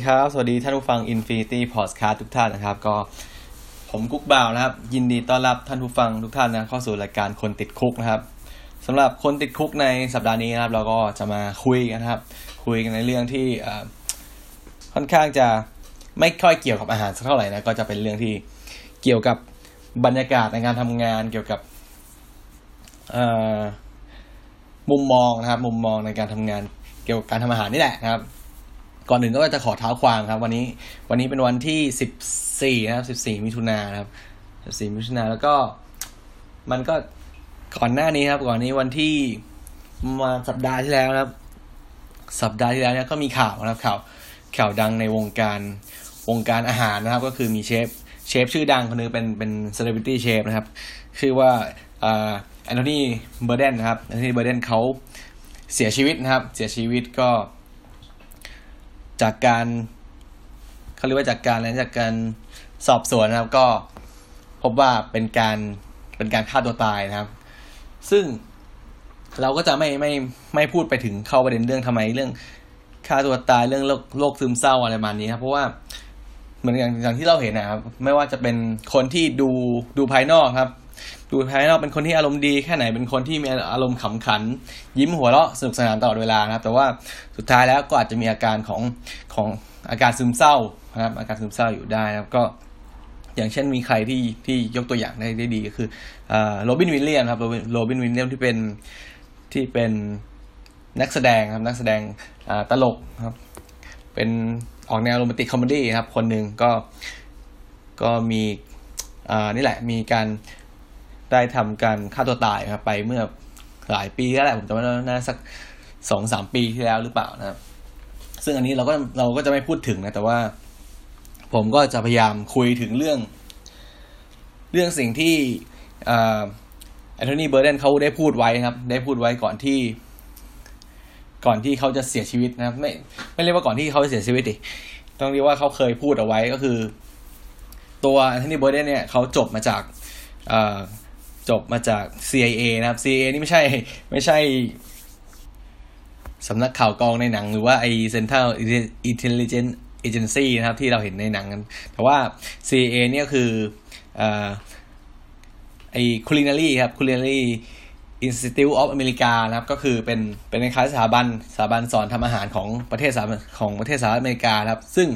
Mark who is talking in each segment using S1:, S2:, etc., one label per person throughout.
S1: สวัสดีครับ สวัสดีท่านผู้ฟัง Infinity Podcast ทุกท่านนะครับ ก็ผมกุ๊กบ่าวนะครับ ยินดีต้อนรับท่านผู้ฟังทุกท่านนะเข้าสู่รายการคนติดคุกนะครับสำหรับคนติดคุกในสัปดาห์นี้นะครับ เราก็จะมาคุยกันครับ คุยกันในเรื่องที่ค่อนข้างจะไม่ค่อยเกี่ยวกับอาหารสักเท่าไหร่นะก็จะเป็นเรื่องที่เกี่ยวกับบรรยากาศในการทำงานเกี่ยวกับมุมมองนะครับ มุมมองในการทำงานเกี่ยวกับการทำอาหารนี่แหละนะครับ ก่อนหนึ่งก็จะขอเท้าความครับ วันนี้วันนี้เป็นวันที่สิบสี่นะครับสิบสี่มิถุนาครับสิบสี่มิถุนาแล้วก็ มันก็ก่อนหน้านี้ครับ ก่อนนี้วันที่มาสัปดาห์ที่แล้วนะครับ สัปดาห์ที่แล้วเนี่ยก็มีข่าวนะครับข่าวข่าวดังในวงการวงการอาหารนะครับ ก็คือมีเชฟเชฟชื่อดังคนนึงเป็นเป็น celebrity chef นะครับ ชื่อว่าอ่าแอนโทนีเบอร์เดนนะครับแอนโทนีเบอร์เดนเขาเสียชีวิตนะครับ เสียชีวิตก็ จากการเขาเรียกว่าจากการและจากการสอบสวนนะครับ ก็พบว่าเป็นการเป็นการฆ่าตัวตายนะครับ ซึ่งเราก็จะไม่ไม่ไม่พูดไปถึงเข้าประเด็นเรื่องทำไมเรื่องฆ่าตัวตายเรื่องโรคโรคซึมเศร้าอะไรมานี้ครับเพราะว่าเหมือนอย่างอย่างที่เราเห็นนะครับ ไม่ว่าจะเป็นคนที่ดูดูภายนอกครับ ดูภายนอกเป็นคนที่อารมณ์ดีแค่ไหนเป็นคนที่มีอารมณ์ขำขัน ยิ้มหัวเราะสนุกสนานตลอดเวลานะครับ แต่ว่าสุดท้ายแล้วก็อาจจะมีอาการของของอาการซึมเศร้านะครับ อาการซึมเศร้าอยู่ได้นะครับก็อย่างเช่นมีใครที่ที่ยกตัวอย่างได้ได้ดีก็คือโรบินวิลเลียมครับโรบินวิลเลียมที่เป็นที่เป็นนักแสดงครับนักแสดงตลกครับ เป็นออกแนว romantic comedy ครับ คนหนึ่งก็ก็มีนี่แหละมีการ ได้ทำการฆ่าตัวตายครับไปเมื่อหลายปีแล้วแหละผมจำไม่ได้น่าสักสองสามปีที่แล้วหรือเปล่านะครับ ซึ่งอันนี้เราก็เราก็จะไม่พูดถึงนะ แต่ว่า ผมก็จะพยายามคุยถึงเรื่อง เรื่องสิ่งที่แอนโทนีเบอร์เดนเขาได้พูดไว้ครับ ได้พูดไว้ก่อนที่ ก่อนที่เขาจะเสียชีวิตนะครับ ไม่ไม่เรียกว่าก่อนที่เขาจะเสียชีวิตดิต้องเรียกว่าเขาเคยพูดเอาไว้ก็คือ ตัวแอนโทนีเบอร์เดนเนี่ยเขาจบมาจาก จบมาจาก CIA นะครับ CIA นี่ไม่ใช่ ไม่ใช่สำนักข่าวกองในหนัง หรือว่าไอ Central Intelligence Agency นะครับ ที่เราเห็นในหนังกันแต่ว่า CIA เนี่ยคืออไอ Culinary ครับ Culinary Institute of America นะครับ ก็คือเป็นเป็นคล้ายสถาบันสถาบันสอนทำอาหารของประเทศสหของประเทศสหรัฐอเมริกาครับ ซึ่ง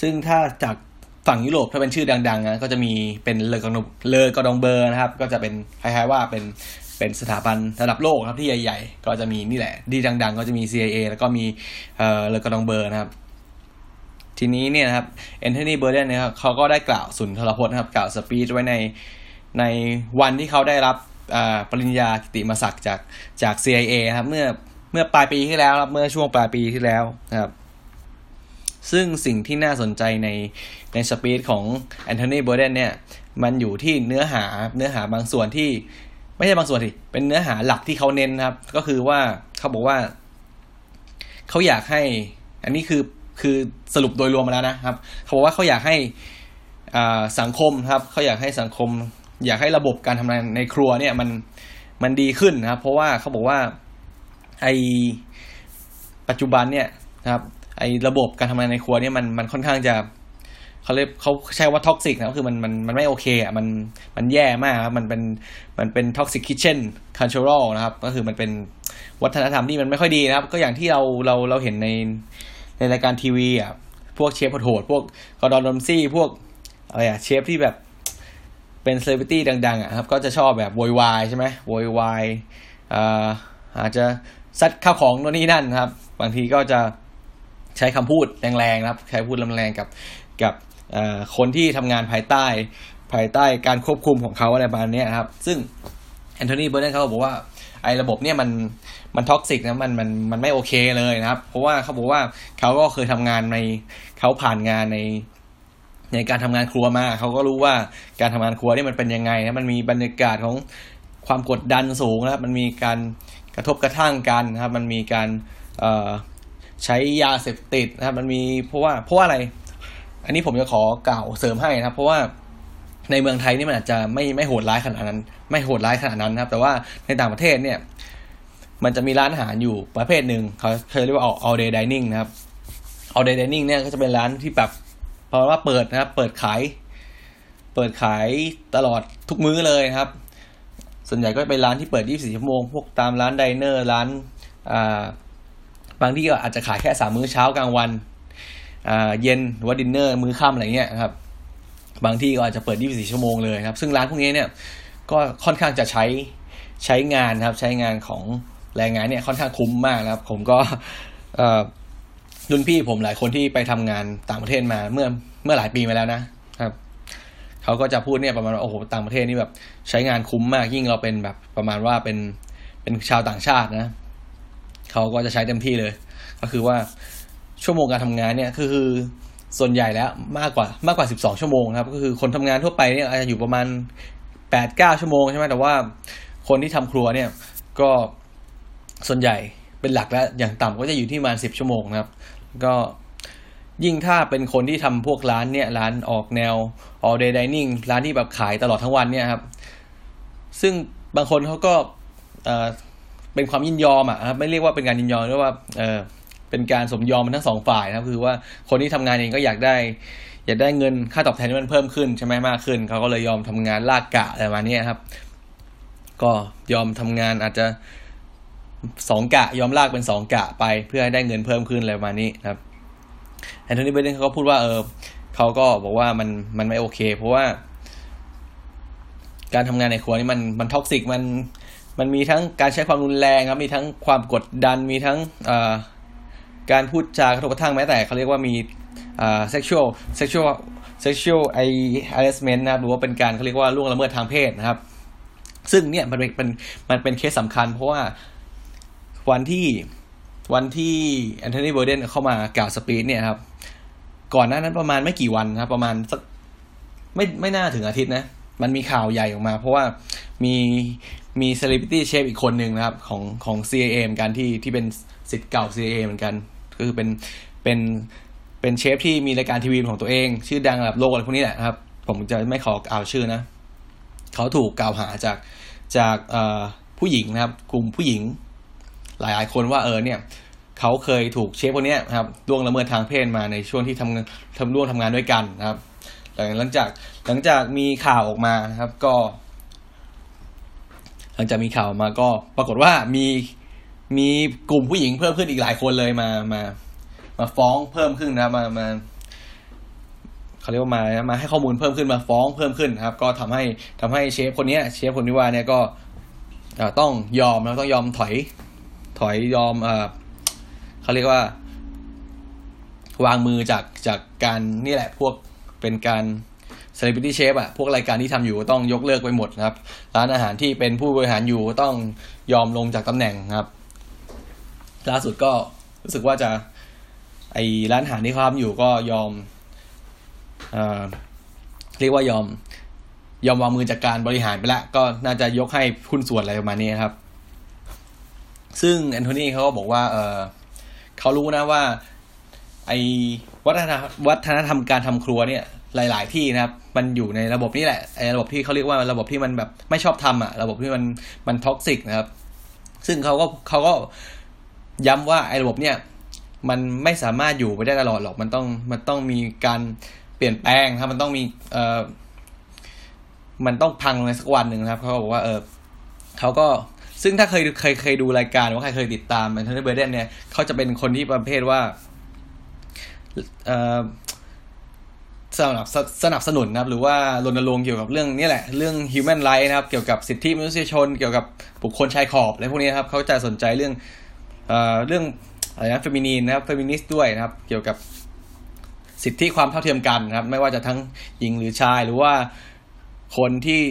S1: ซึ่งถ้าจาก ฝั่งยุโรปถ้าเป็นชื่อดังๆนะก็จะมีเป็น Le Cor Le Cordon Bleu นะครับ ก็จะเป็นคล้ายๆว่าเป็นเป็นสถาบันระดับโลกครับที่ใหญ่ ๆ ก็จะมีนี่แหละดีดัง ๆ ก็จะมี CIA แล้วก็มีเอ่อ Le Cordon Bleu นะครับทีนี้เนี่ยนะครับแอนโทนีเบอร์เดนนะครับเขาก็ได้กล่าวสุนทรพจน์นะครับกล่าว speech ไว้ในในวันที่เขาได้รับปริญญากิติมศักดิ์จากจาก CIA ครับเมื่อเมื่อปลายปีที่แล้วครับเมื่อช่วงปลายปีที่แล้วนะครับ ซึ่งสิ่งที่น่าสนใจในในสปีดของแอนโทนีเบอร์เดนเนี่ย มันอยู่ที่เนื้อหาเนื้อหาบางส่วนที่ ไม่ใช่บางส่วนที่เป็นเนื้อหาหลักที่เขาเน้นครับ ก็คือว่าเขาบอกว่า เขาอยากให้ อันนี้คือคือสรุปโดยรวมมาแล้วนะครับ เขาบอกว่าเขาอยากให้อ่าสังคมครับ เขาอยากให้สังคม อยากให้ระบบการทำงานในครัวเนี่ยมันมันดีขึ้นนะครับ เพราะว่าเขาบอกว่าไอปัจจุบันเนี่ยนะครับ ไอ้ระบบการทำงานในครัวเนี่ยมันมันค่อนข้างจะเขาเรียกเขาใช้ว่า toxic นะคือมันมันมันไม่โอเคอะมันมันแย่มากครับมันเป็นมันเป็น toxic kitchen culture นะครับ ก็คือมันเป็นวัฒนธรรมที่มันไม่ค่อยดีนะครับ ก็อย่างที่เราเราเราเห็นในในรายการทีวีอะพวกเชฟโหดพวก Gordon Ramsay พวกอะไรอะเชฟที่แบบเป็นเซเลบริตี้ดังๆอะครับ ก็จะชอบแบบโวยวายใช่ไหมโวยวายอ่าอาจจะซัดข้าวของโน่นนี่นั่นครับ บางทีก็จะ ใช้คำพูดแรงๆนะครับใช้พูดแรงๆกับกับคนที่ทำงานภายใต้ ภายใต้การควบคุมของเขาอะไรประมาณนี้ครับ ซึ่งAnthony Bourdain เขาบอกว่าไอ้ระบบเนี่ยมันมัน toxic นะมันมันมันไม่โอเคเลยนะครับ เพราะว่าเขาบอกว่าเขาก็เคยทำงานในเขาผ่านงานในในการทำงานครัวมาเขาก็รู้ว่าการทำงานครัวนี่มันเป็นยังไงนะมันมีบรรยากาศของความกดดันสูงนะครับมันมีการกระทบกระทั่งกันนะครับ มันมีการ ใช้ยาเสพติดนะครับ มันมีเพราะว่าเพราะว่าอะไร อันนี้ผมจะขอกล่าวเสริมให้นะครับ เพราะว่าในเมืองไทยนี่มันอาจจะไม่ไม่โหดร้ายขนาดนั้น ไม่โหดร้ายขนาดนั้นนะครับ แต่ว่าในต่างประเทศเนี่ย มันจะมีร้านอาหารอยู่ประเภทหนึ่งเขาเคยเรียกว่า all day dining นะครับ all day dining เนี่ยก็จะเป็นร้านที่แบบเพราะว่าเปิดนะครับ เปิดขาย เปิดขายตลอดทุกมื้อเลยนะครับ ส่วนใหญ่ก็เป็นร้านที่เปิด 24 ชั่วโมง พวกตามร้านไดเนอร์ ร้าน อ่า บางที่ก็อาจจะขายแค่สามมื้อเช้ากลางวันเย็นหรือว่าดินเนอร์มื้อค่ำอะไรเงี้ยนะครับ บางที่ก็อาจจะเปิด 24 ชั่วโมงเลยครับ ซึ่งร้านพวกนี้เนี่ยก็ค่อนข้างจะใช้ใช้งานครับ ใช้งานของแรงงานเนี่ยค่อนข้างคุ้มมากนะครับ ผมก็รุ่นพี่ผมหลายคนที่ไปทำงานต่างประเทศมาเมื่อเมื่อหลายปีมาแล้วนะครับเขาก็จะพูดเนี่ยประมาณว่าโอ้โหต่างประเทศนี่แบบใช้งานคุ้มมากยิ่งเราเป็นแบบประมาณว่าเป็นเป็นชาวต่างชาตินะ เขาก็จะใช้เต็มที่เลย ก็คือว่าชั่วโมงการทำงานเนี่ยคือ ส่วนใหญ่แล้วมากกว่ามากกว่าสิบสองชั่วโมงครับ ก็คือคนทำงานทั่วไปเนี่ยอาจจะอยู่ประมาณแปดเก้าชั่วโมงใช่ไหมแต่ว่าคนที่ทำครัวเนี่ยก็ส่วนใหญ่เป็นหลักแล้วอย่างต่ำก็จะอยู่ที่ประมาณสิบชั่วโมงนะครับ ก็ยิ่งถ้าเป็นคนที่ทำพวกร้านเนี่ยร้านออกแนว all day dining ร้านที่แบบขายตลอดทั้งวันเนี่ยครับ ซึ่งบางคนเขาก็ เป็นความยินยอมอะครับไม่เรียกว่าเป็นการยินยอมเรียกว่าเออเป็นการสมยอมมันทั้งสองฝ่ายนะครับคือว่าคนที่ทำงานเองก็อยากได้ อยากได้เงินค่าตอบแทนที่มันเพิ่มขึ้นใช่ไหมมากขึ้นเขาก็เลยยอมทำงานลากกะอะไรประมาณนี้ครับ ก็ยอมทำงานอาจจะสองกะยอมลากเป็นสองกะไป เพื่อให้ได้เงินเพิ่มขึ้นอะไรประมาณนี้ครับแอนโทนีเบเดนเขาก็พูดว่าเออเขาก็บอกว่ามันมันไม่โอเค เพราะว่า การทำงานในครัวนี่มันมัน toxic มัน มันมีทั้งการใช้ความรุนแรงครับ มีทั้งความกดดัน มีทั้งการพูดจากระทบกระทั่งแม้แต่เขาเรียกว่ามี sexual sexual sexual harassment นะครับหรือว่าเป็นการเขาเรียกว่าล่วงละเมิดทางเพศนะครับ ซึ่งเนี่ยมันเป็นเป็นมันเป็นเคสสำคัญ เพราะว่าวันที่วันที่ Anthony Bourdain เข้ามากล่าว speech เนี่ยครับ ก่อนหน้านั้นประมาณไม่กี่วันครับ ประมาณสักไม่ไม่น่าถึงอาทิตย์นะ มันมีข่าวใหญ่ออกมา เพราะว่ามี มีเซเลบริตี้เชฟอีกคนหนึ่งนะครับ ของของ CAA เหมือนกันที่ที่เป็นสิทธิ์เก่า CAA เหมือนกัน ก็คือเป็นเป็นเป็นเชฟที่มีรายการทีวีของตัวเอง ชื่อดังระดับโลกอะไรพวกนี้แหละครับ ผมจะไม่ขอกล่าชื่อนะ เขาถูกกล่าวหาจากจากผู้หญิงนะครับ กลุ่มผู้หญิง หลายๆคนว่าเออเนี่ยเขาเคยถูกเชฟคนนี้นะครับล่วงละเมิดทางเพศมาในช่วงที่ทำงานทำร่วมทำงานด้วยกันนะครับหลังจากหลังจากมีข่าวออกมานะครับ ก็ หลังจากมีข่าวมาก็ปรากฏว่ามีมีกลุ่มผู้หญิงเพิ่มขึ้นอีกหลายคนเลยมามา มาฟ้องเพิ่มขึ้นนะมามาเขาเรียกว่ามามาให้ข้อมูลเพิ่มขึ้นมาฟ้องเพิ่มขึ้นนะครับ ก็ทำให้ทำให้เชฟคนนี้เชฟคนที่ว่าเนี่ยก็ต้องยอมแล้วต้องยอมถอย ถอยยอมเออเขาเรียกว่า วางมือจากจากการนี่แหละพวกเป็นการ เซเลบริตี้เชฟอะพวกรายการที่ทำอยู่ก็ต้องยกเลิกไปหมดนะครับ ร้านอาหารที่เป็นผู้บริหารอยู่ก็ต้องยอมลงจากตำแหน่งครับ ล่าสุดก็รู้สึกว่าจะ ไอร้านอาหารที่เขาทำอยู่ก็ยอมเอ่อเรียกว่ายอม ยอมวางมือจากการบริหารไปละ ก็น่าจะยกให้หุ้นส่วนอะไรประมาณนี้ครับ ซึ่ง Anthony เขาก็บอกว่า เออเขารู้นะว่า ไอวัฒนวัฒนธรรมการทำครัวเนี่ยหลาย ๆ ที่นะครับ มันอยู่ในระบบนี้แหละไอ้ระบบที่เขาเรียกว่าระบบที่มันแบบไม่ชอบธรรมอะ ระบบที่มันมัน toxic นะครับ ซึ่งเขาก็เขาก็ย้ำว่าไอ้ระบบเนี่ยมันไม่สามารถอยู่ไปได้ตลอดหรอกมันต้องมันต้องมีการเปลี่ยนแปลงครับมันต้องมีเอ่อมันต้องพังในสักวันหนึ่งนะครับเขาบอกว่าเออเขาก็ซึ่งถ้าเคยเคยเคยดูรายการว่าใครเคยติดตามแอนโทนีเบเดนเนี่ยเขาจะเป็นคนที่ประเภทว่าเอ่อ สนับสนับสนุนนะครับ หรือว่ารณรงค์เกี่ยวกับเรื่องนี้แหละ เรื่อง human right นะครับ เกี่ยวกับสิทธิมนุษยชน เกี่ยวกับบุคคลชายขอบอะไรพวกนี้นะครับเขาจะสนใจเรื่องเอ่อเรื่องอะไรนะ feminine นะครับเฟมินิสต์ด้วยนะครับ เกี่ยวกับสิทธิความเท่าเทียมกันนะครับ ไม่ว่าจะทั้งหญิงหรือชาย หรือว่าคนที่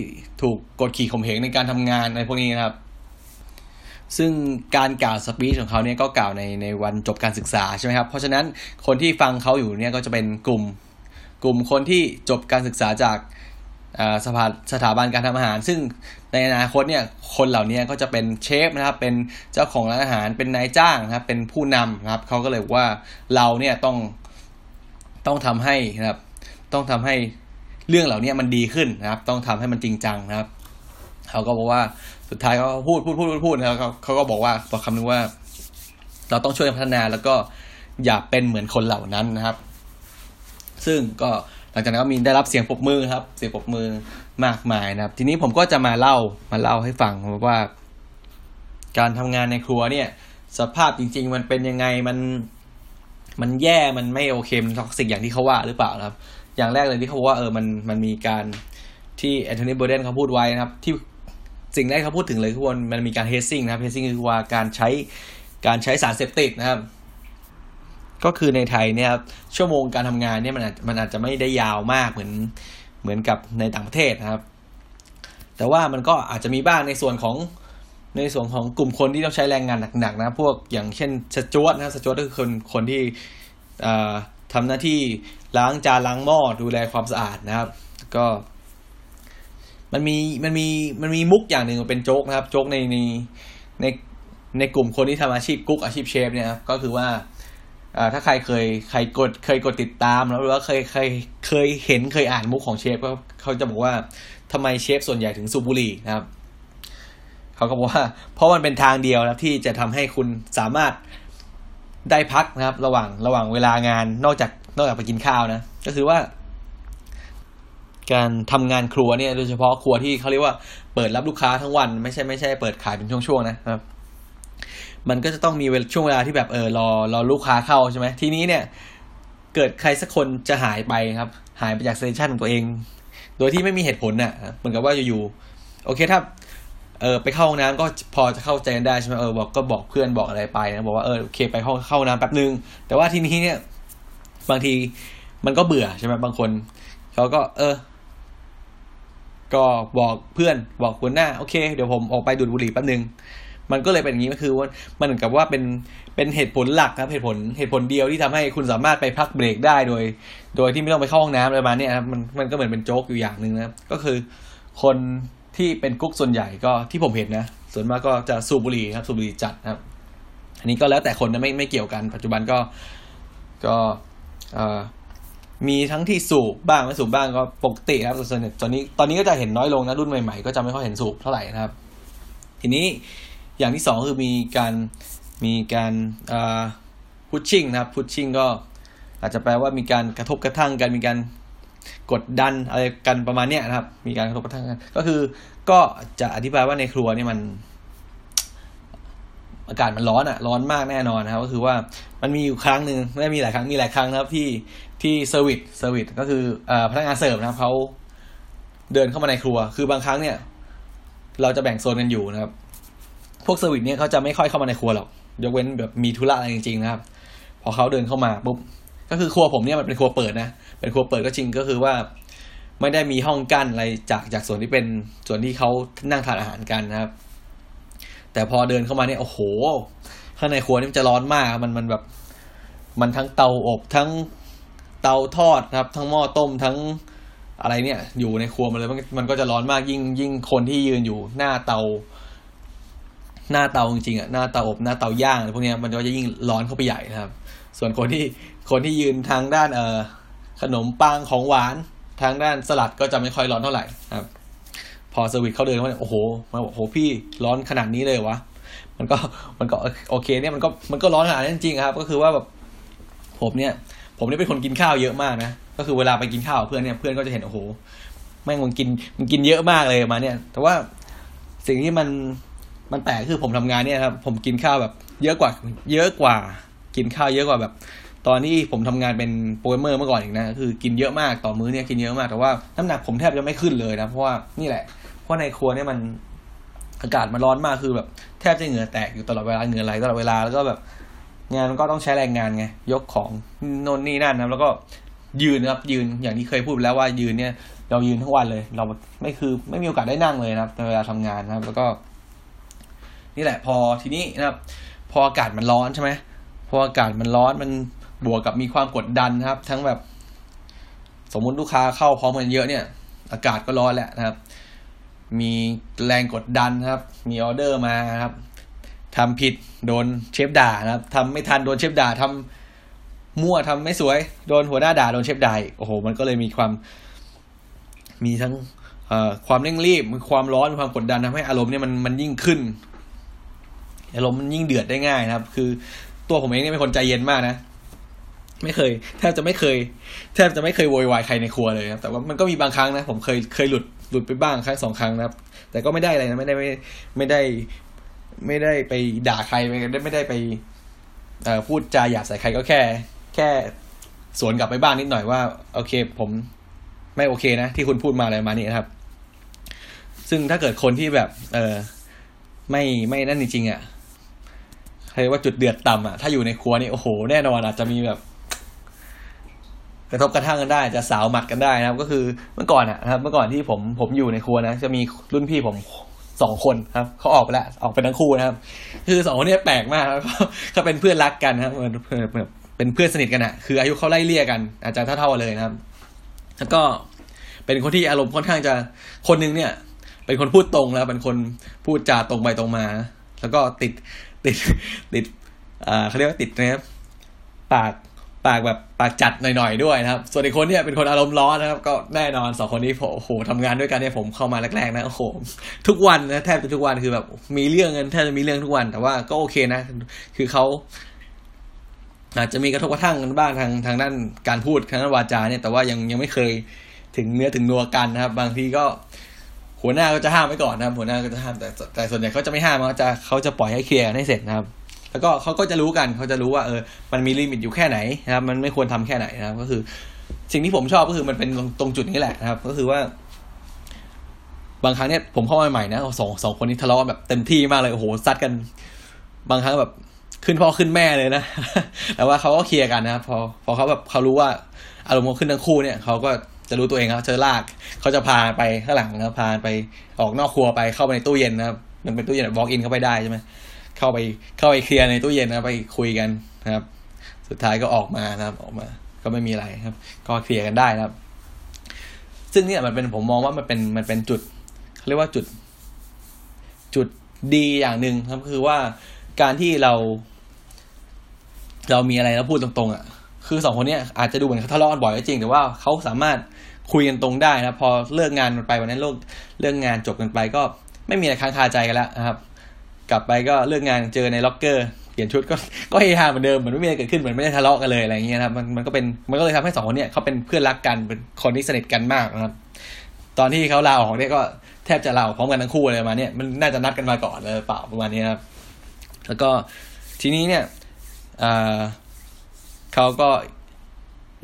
S1: ถูกกดขี่ข่มเหงในการทำงานในพวกนี้นะครับ ซึ่งการกล่าว speech ของเขาเนี่ยก็กล่าวในในวันจบการศึกษาใช่ไหมครับ เพราะฉะนั้นคนที่ฟังเขาอยู่เนี่ยก็จะเป็นกลุ่ม กลุ่มคนที่จบการศึกษาจากสภาสถาบันการทำอาหาร ซึ่งในอนาคตเนี่ยคนเหล่านี้ก็จะเป็นเชฟนะครับ เป็นเจ้าของร้านอาหาร เป็นนายจ้างนะครับ เป็นผู้นำนะครับเขาก็เลยว่าเราเนี่ยต้องต้องทำให้นะครับ ต้องทำให้เรื่องเหล่านี้มันดีขึ้นนะครับ ต้องทำให้มันจริงจังนะครับเขาก็บอกว่าสุดท้ายเขาพูดพูดพูดพูดพูดนะครับเขาเขาก็บอกว่าบอกคำนึงว่า เราต้องช่วยพัฒนาแล้วก็อย่าเป็นเหมือนคนเหล่านั้นนะครับ ซึ่งก็หลังจากนั้นก็มีได้รับเสียงปรบมือครับ เสียงปรบมือมากมายนะครับ ทีนี้ผมก็จะมาเล่ามาเล่าให้ฟังว่า การทำงานในครัวเนี่ย สภาพจริง ๆ มันเป็นยังไงมันมันแย่มันไม่โอเคมัน toxic อย่างที่เขาว่าหรือเปล่าครับ อย่างแรกเลยที่เขาบอกว่าเออมันมันมีการที่ Anthony Bourdain เขาพูดไว้นะครับ ที่สิ่งแรกเขาพูดถึงเลยคือว่ามันมีการ hazing นะครับ hazing คือว่าการใช้การใช้สารเสพติดนะครับ ก็คือในไทยเนี่ยครับชั่วโมงการทำงานเนี่ยมันอาจมันอาจจะไม่ได้ยาวมากเหมือนเหมือนกับในต่างประเทศนะครับ แต่ว่ามันก็อาจจะมีบ้างในส่วนของในส่วนของกลุ่มคนที่ต้องใช้แรงงานหนักๆนะพวกอย่างเช่นสจวตนะสจวตก็คือคนคนที่ทำหน้าที่ล้างจานล้างหม้อดูแลความสะอาดนะครับ ก็มันมีมันมีมันมีมุกอย่างหนึ่งเป็นโจ๊กนะครับ โจ๊กในในในในกลุ่มคนที่ทำอาชีพกุ๊กอาชีพเชฟเนี่ยครับก็คือว่า ถ้าใครเคยใครกดเคยกดติดตามแล้วหรือว่าเคยเคยเคยเห็นเคยอ่านมุกของเชฟก็เขาจะบอกว่าทำไมเชฟส่วนใหญ่ถึงสูบบุหรี่นะครับเขาก็บอกว่า เพราะมันเป็นทางเดียวนะที่จะทำให้คุณสามารถได้พักนะครับ ระหว่างระหว่างเวลางานนอกจากนอกจากไปกินข้าวนะ ก็คือว่า การทำงานครัวเนี่ยโดยเฉพาะครัวที่เขาเรียกว่าเปิดรับลูกค้าทั้งวัน ไม่ใช่ไม่ใช่เปิดขายเป็นช่วงๆนะครับ มันก็จะต้องมีช่วงเวลาที่แบบเออรอรอลูกค้าเข้าใช่ไหมทีนี้เนี่ย เกิดใครสักคนจะหายไปครับ หายไปจากเซสชันของตัวเอง โดยที่ไม่มีเหตุผลน่ะเหมือนกับว่าอยู่ๆโอเคถ้าเออไปเข้าห้องน้ำก็พอจะเข้าใจกันได้ใช่ไหมเออบอกก็บอกเพื่อนบอกอะไรไปนะบอกว่าเออโอเคไปเข้าเข้าน้ำแป๊บนึง แต่ว่าทีนี้เนี่ย บางทีมันก็เบื่อใช่ไหมบางคนเขาก็ เออ ก็บอกเพื่อนบอกหัวหน้า โอเค เดี๋ยวผมออกไปดูดบุหรี่แป๊บนึง มันก็เลยเป็นอย่างนี้ก็คือว่ามันเหมือนกับว่าเป็นเป็นเหตุผลหลักครับเหตุผลเหตุผลเดียวที่ทำให้คุณสามารถไปพักเบรกได้โดย โดยที่ไม่ต้องไปเข้าห้องน้ำอะไรมาเนี่ยครับมันมันก็เหมือนเป็นโจ๊กอยู่อย่างหนึ่งนะก็คือ คนที่เป็นกุ๊กส่วนใหญ่ก็ที่ผมเห็นนะ ส่วนมากก็จะสูบบุหรี่ครับสูบบุหรี่จัดนะครับ อันนี้ก็แล้วแต่คนนะไม่ไม่เกี่ยวกัน ปัจจุบันก็ก็มีทั้งที่สูบบ้างไม่สูบบ้างก็ปกติครับส่วนตอนนี้ตอนนี้ก็จะเห็นน้อยลงนะรุ่นใหม่ๆ ก็จะไม่ค่อยเห็นสูบเท่าไหร่นะครับ ทีนี้ อย่างที่สองคือมีการมีการพุชชิ่งนะครับพุชชิ่งก็อาจจะแปลว่ามีการกระทบกระทั่งกันมีการกดดันอะไรกันประมาณเนี้ยนะครับ มีการกระทบกระทั่งกัน ก็คือก็จะอธิบายว่าในครัวนี่มัน อากาศมันร้อนอะร้อนมากแน่นอนนะครับ ก็คือว่ามันมีอยู่ครั้งหนึ่งไม่มีหลายครั้งมีหลายครั้งนะครับ ที่ที่ service service ก็คืออพนักงานเสิร์ฟนะครับเขาเดินเข้ามาในครัว คือบางครั้งเนี่ย เราจะแบ่งโซนกันอยู่นะครับ พวก service เนี่ยเขาจะไม่ค่อยเข้ามาในครัวหรอกยกเว้นแบบมีธุระอะไรจริงๆนะครับ พอเขาเดินเข้ามาปุ๊บก็คือครัวผมเนี่ยมันเป็นครัวเปิดนะเป็นครัวเปิดก็จริงก็คือว่า ไม่ได้มีห้องกั้นอะไรจากจากส่วนที่เป็นส่วนที่เขานั่งทานอาหารกันนะครับ แต่พอเดินเข้ามาเนี่ยโอ้โห ข้างในครัวนี่มันจะร้อนมากมันมันแบบมันทั้งเตาอบทั้งเตาทอดครับ ทั้งหม้อต้มทั้งอะไรเนี่ย อยู่ในครัวมันเลยมันมันก็จะร้อนมากยิ่งยิ่งคนที่ยืนอยู่หน้าเตา หน้าเตาจริงๆอะหน้าเตาอบหน้าเตาย่างอะไรพวกนี้มันก็จะยิ่งร้อนเข้าไปใหญ่นะครับ ส่วนคนที่คนที่ยืนทางด้านเอ่อขนมปังของหวานทางด้านสลัดก็จะไม่ค่อยร้อนเท่าไหร่ครับ พอสวิตเขาเดินมาโอ้โหมาบอกโอ้โหพี่ร้อนขนาดนี้เลยวะมันก็มันก็โอเคเนี่ยมันก็มันก็ร้อนขนาดนั้นจริงครับ ก็คือว่าแบบผมเนี่ย ผมเนี่ยเป็นคนกินข้าวเยอะมากนะก็คือเวลาไปกินข้าวเพื่อนเนี่ยเพื่อนก็จะเห็นโอ้โหแม่งมันกินมันกินเยอะมากเลยมาเนี่ย แต่ว่าสิ่งที่มัน มันแปลกคือผมทำงานเนี่ยครับผมกินข้าวแบบเยอะกว่า เยอะกว่า กินข้าวเยอะกว่าแบบ ตอนที่ผมทำงานเป็นโปรแกรมเมอร์เมื่อก่อนอีกนะคือกินเยอะมากต่อมื้อเนี่ยกินเยอะมากแต่ว่าน้ำหนักผมแทบจะไม่ขึ้นเลยนะเพราะว่านี่แหละเพราะในครัวเนี่ยมันอากาศมันร้อนมากคือแบบแทบจะเหงื่อแตกอยู่ตลอดเวลาเหงื่อไหลตลอดเวลาแล้วก็แบบ งานมันก็ต้องใช้แรงงานไงยกของโน่นนี่นั่นนะแล้วก็ยืนครับยืนอย่างที่เคยพูดแล้วว่ายืนเนี่ย เรายืนทั้งวันเลย เราไม่คือไม่มีโอกาสได้นั่งเลยนะครับในเวลาทำงานนะครับ แล้วก็ นี่แหละพอทีนี้นะครับ พออากาศมันร้อนใช่ไหมพออากาศมันร้อนมันบวกกับมีความกดดันนะครับ ทั้งแบบ สมมุติลูกค้าเข้าพร้อมกันเยอะเนี่ย อากาศก็ร้อนแหละนะครับ มีแรงกดดันครับ มีออเดอร์มาครับทำผิดโดนเชฟด่านะครับทำไม่ทันโดนเชฟด่าทำมั่วทำไม่สวย โดนหัวหน้าด่าโดนเชฟด่าโอ้โห มันก็เลยมีความ มีทั้งความเร่งรีบมีความร้อนความกดดันทำให้อารมณ์เนี่ยมันมันยิ่งขึ้น อารมณ์มันยิ่งเดือดได้ง่ายนะครับ คือตัวผมเองเนี่ยเป็นคนใจเย็นมากนะไม่เคยแทบจะไม่เคย แทบจะไม่เคยโวยวายใครในครัวเลยครับแต่ว่ามันก็มีบางครั้งนะ ผมเคยเคยหลุดหลุดไปบ้างครั้งสองครั้งนะครับ แต่ก็ไม่ได้อะไรนะไม่ได้ไม่ไม่ได้ ไม่ได้ไปด่าใครไม่ได้ไม่ได้ไปเอ่อพูดจาหยาบใส่ใครก็แค่ แค่สวนกลับไปบ้างนิดหน่อยว่า โอเค ผมไม่โอเคนะที่คุณพูดมาอะไรมานี่นะครับ ซึ่งถ้าเกิดคนที่แบบ เออไม่ไม่นั่นจริงๆอะ ครว่าจุดเดือดต่ำอะถ้าอยู่ในครัวนี่โอ้โหแน่นอนอาจจะมีแบบกระทบกระทั่งกันได้จะสาวหมัดกันได้นะครับ ก็คือเมื่อก่อนอะนะครับ เมื่อก่อนที่ผมผมอยู่ในครัวนะ จะมีรุ่นพี่ผมสองคนครับเขาออกไปแล้วออกไปทั้งคู่นะครับ คือสองคนนี้แปลกมากเขาเป็นเพื่อนรักกันนะครับเป็นเพื่อนสนิทกันอะคืออายุเขาไล่เลี่ยกัน อาจจะเท่าๆเลยนะครับ แล้วก็เป็นคนที่อารมณ์ค่อนข้างจะคนหนึ่งเนี่ย เป็นคนพูดตรงแล้วเป็นคนพูดจาตรงไปตรงมา แล้วก็ติด ติดติดอ่าเขาเรียกว่าติดนะครับปากปากแบบปากจัดหน่อยๆด้วยนะครับ ส่วนอีกคนเนี่ยเป็นคนอารมณ์ร้อนนะครับ ก็แน่นอนสองคนนี้โอ้โหทำงานด้วยกันเนี่ยผมเข้ามาแรกๆนะโอ้โหทุกวันนะแทบจะทุกวันคือแบบมีเรื่องเงินแทบจะมีเรื่องทุกวัน แต่ว่าก็โอเคนะ คือเขาอาจจะมีกระทบกระทั่งกันบ้างทางทางด้านการพูดทางด้านวาจาเนี่ยแต่ว่ายังยังไม่เคยถึงเนื้อถึงนัวกันนะครับ บางทีก็ หัวหน้าก็จะห้ามไว้ก่อนนะครับ หัวหน้าก็จะห้ามแต่แต่ส่วนใหญ่เขาจะไม่ห้ามเขาจะเขาจะปล่อยให้เคลียร์ให้เสร็จนะครับ แล้วก็เขาก็จะรู้กันเขาจะรู้ว่าเออมันมีลิมิตอยู่แค่ไหนนะครับ มันไม่ควรทำแค่ไหนนะครับ ก็คือ สิ่งที่ผมชอบก็คือมันเป็นตรงจุดนี้แหละนะครับ ก็คือว่า บางครั้งเนี่ยผมเข้ามาใหม่นะสองสองคนนี้ทะเลาะแบบเต็มที่มากเลยโอ้โหซัดกัน บางครั้งแบบขึ้นพ่อขึ้นแม่เลยนะแต่ว่าเขาก็เคลียร์กันนะครับพอพอเขาแบบเขารู้ว่าอารมณ์ขึ้นทั้งคู่เนี่ยเขาก็ จะรู้ตัวเองครับเจอลากเขาจะพาไปข้างหลังนะครับพาไปออกนอกครัวไปเข้าไปในตู้เย็นนะครับ มันเป็นตู้เย็นแบบ walk in เข้าไปได้ใช่ไหมเข้าไปเข้าไปเคลียร์ในตู้เย็นนะไปคุยกันนะครับ สุดท้ายก็ออกมานะครับ ออกมา ก็ไม่มีอะไรครับ ก็เคลียร์กันได้นะครับ ซึ่งเนี่ยมันเป็นผมมองว่ามันเป็นมันเป็นจุดเขาเรียกว่าจุด จุดดีอย่างหนึ่งครับคือว่าการที่เรา เรามีอะไรแล้วพูดตรงๆอะคือสองคนเนี้อาจจะดูเหมือนเขาทะเลาะกันบ่อยก็จริง แต่ว่าเขาสามารถ คุยกันตรงได้นะพอเลิกงานมันไปวันนั้นเลิกเรื่องงานจบกันไปก็ไม่มีอะไรค้างคาใจกันแล้วนะครับ กลับไปก็เลิกงานเจอในล็อกเกอร์เปลี่ยนชุดก็ก็เฮฮาเหมือนเดิมเหมือนไม่มีอะไรเกิดขึ้นเหมือนไม่ได้ทะเลาะกันเลยอะไรอย่างเงี้ยครับมันมันก็เป็นมันก็เลยทำให้สองคนเนี้ยเขาเป็นเพื่อนรักกันเป็นคนที่สนิทกันมากนะครับ ตอนที่เขาลาออกเนี่ยก็แทบจะลาออกพร้อมกันทั้งคู่เลยมาเนี่ยมันน่าจะนัดกันมาก่อนเลยเปล่าประมาณนี้ครับแล้วก็ทีนี้เนี่ยเขาก็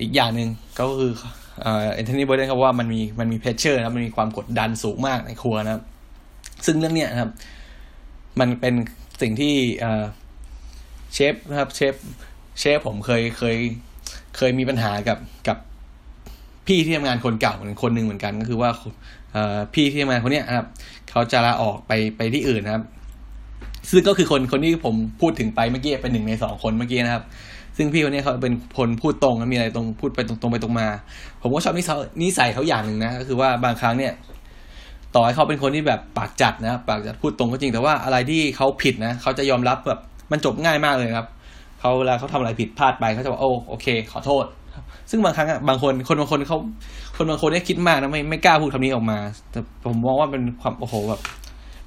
S1: อีกอย่างหนึ่งก็คือ เอ็นโทนีเบอร์เดนเขาว่ามันมีมันมีเพชเชอร์นะมันมีความกดดันสูงมากในครัวนะครับ ซึ่งเรื่องเนี้ยนะครับ มันเป็นสิ่งที่เชฟนะครับ เชฟเชฟผมเคยเคยเคยมีปัญหากับกับพี่ที่ทำงานคนเก่าเหมือนคนหนึ่งเหมือนกันก็คือว่าพี่ที่ทำงานคนเนี้ยครับ เขาจะลาออกไปไปที่อื่นนะครับ ซึ่งก็คือคนคนที่ผมพูดถึงไปเมื่อกี้เป็นหนึ่งในสองคนเมื่อกี้นะครับ ซึ่งพี่คนนี้เขาเป็นคนพูดตรงมีอะไรตรงพูดไปตรงไปตรงมา ผมก็ชอบนิสัยนิสัยเขาอย่างหนึ่งนะก็คือว่าบางครั้งเนี่ย ต่อให้เขาเป็นคนที่แบบปากจัดนะปากจัดพูดตรงก็จริงแต่ว่าอะไรที่เขาผิดนะเขาจะยอมรับแบบมันจบง่ายมากเลยครับเขาเวลาเขาทำอะไรผิดพลาดไปเขาจะบอกโอ้โอเค ขอโทษ ซึ่งบางครั้งอะบางคนคนบางคนเขาคนบางคนเนี่ยคิดมากนะไม่ไม่กล้าพูดคำนี้ออกมา แต่ผมมองว่าเป็นความโอ้โหแบบ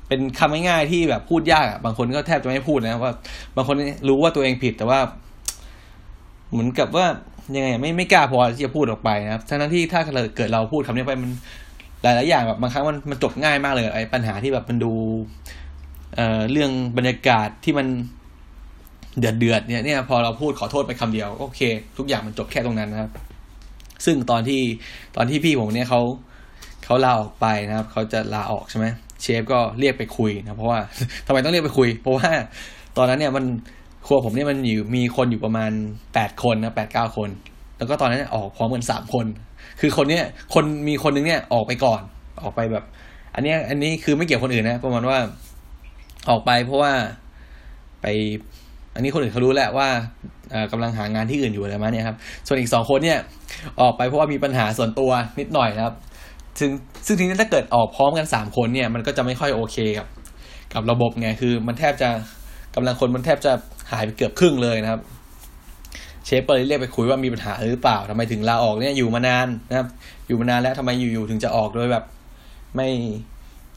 S1: เป็นคำง่ายๆที่แบบพูดยากอะบางคนก็แทบจะไม่พูดนะว่า บางคนรู้ว่าตัวเองผิดแต่ว่า เหมือนกับว่ายังไงไม่ไม่กล้าพอที่จะพูดออกไปนะครับทั้งที่ถ้าเกิดเราพูดคำนี้ไปมันหลายๆอย่างแบบบางครั้งมันมันจบง่ายมากเลยไอ้ปัญหาที่แบบมันดูเอ่อเรื่องบรรยากาศที่มันเดือดเดือดเนี่ยเนี่ยพอเราพูดขอโทษไปคำเดียวโอเค ทุกอย่างมันจบแค่ตรงนั้นนะครับ ซึ่งตอนที่ตอนที่พี่ผมเนี่ยเขาเขาลาออกไปนะครับเขาจะลาออกใช่ไหม เชฟก็เรียกไปคุยนะเพราะว่าทำไมต้องเรียกไปคุย เพราะว่าตอนนั้นเนี่ยมันครัวผมเนี่ยมันอยู่มีคนอยู่ประมาณแปดคนนะแปดเก้าคน แล้วก็ตอนนั้นออกพร้อมกันสามคน คือคนเนี้ยคนมีคนนึงเนี่ยออกไปก่อน ออกไปแบบ อันนี้อันนี้คือไม่เกี่ยวคนอื่นนะประมาณว่าออกไปเพราะว่าไป อันนี้คนอื่นเขารู้แหละว่ากำลังหางานที่อื่นอยู่อะไรมาเนี่ยครับ ส่วนอีกสองคนเนี่ย ออกไปเพราะว่ามีปัญหาส่วนตัวนิดหน่อยนะครับ ซึ่งซึ่งทีนี้ถ้าเกิดออกพร้อมกันสามคนเนี่ยมันก็จะไม่ค่อยโอเคกับ กับระบบไงคือมันแทบจะกำลังคนมันแทบจะหายไปเกือบครึ่งเลยนะครับ เชฟเปอร์เรียกไปคุยว่ามีปัญหาหรือเปล่าทำไมถึงลาออกเนี่ยอยู่มานานนะครับ อยู่มานานแล้วทำไมอยู่ๆถึงจะออกโดยแบบ ไม่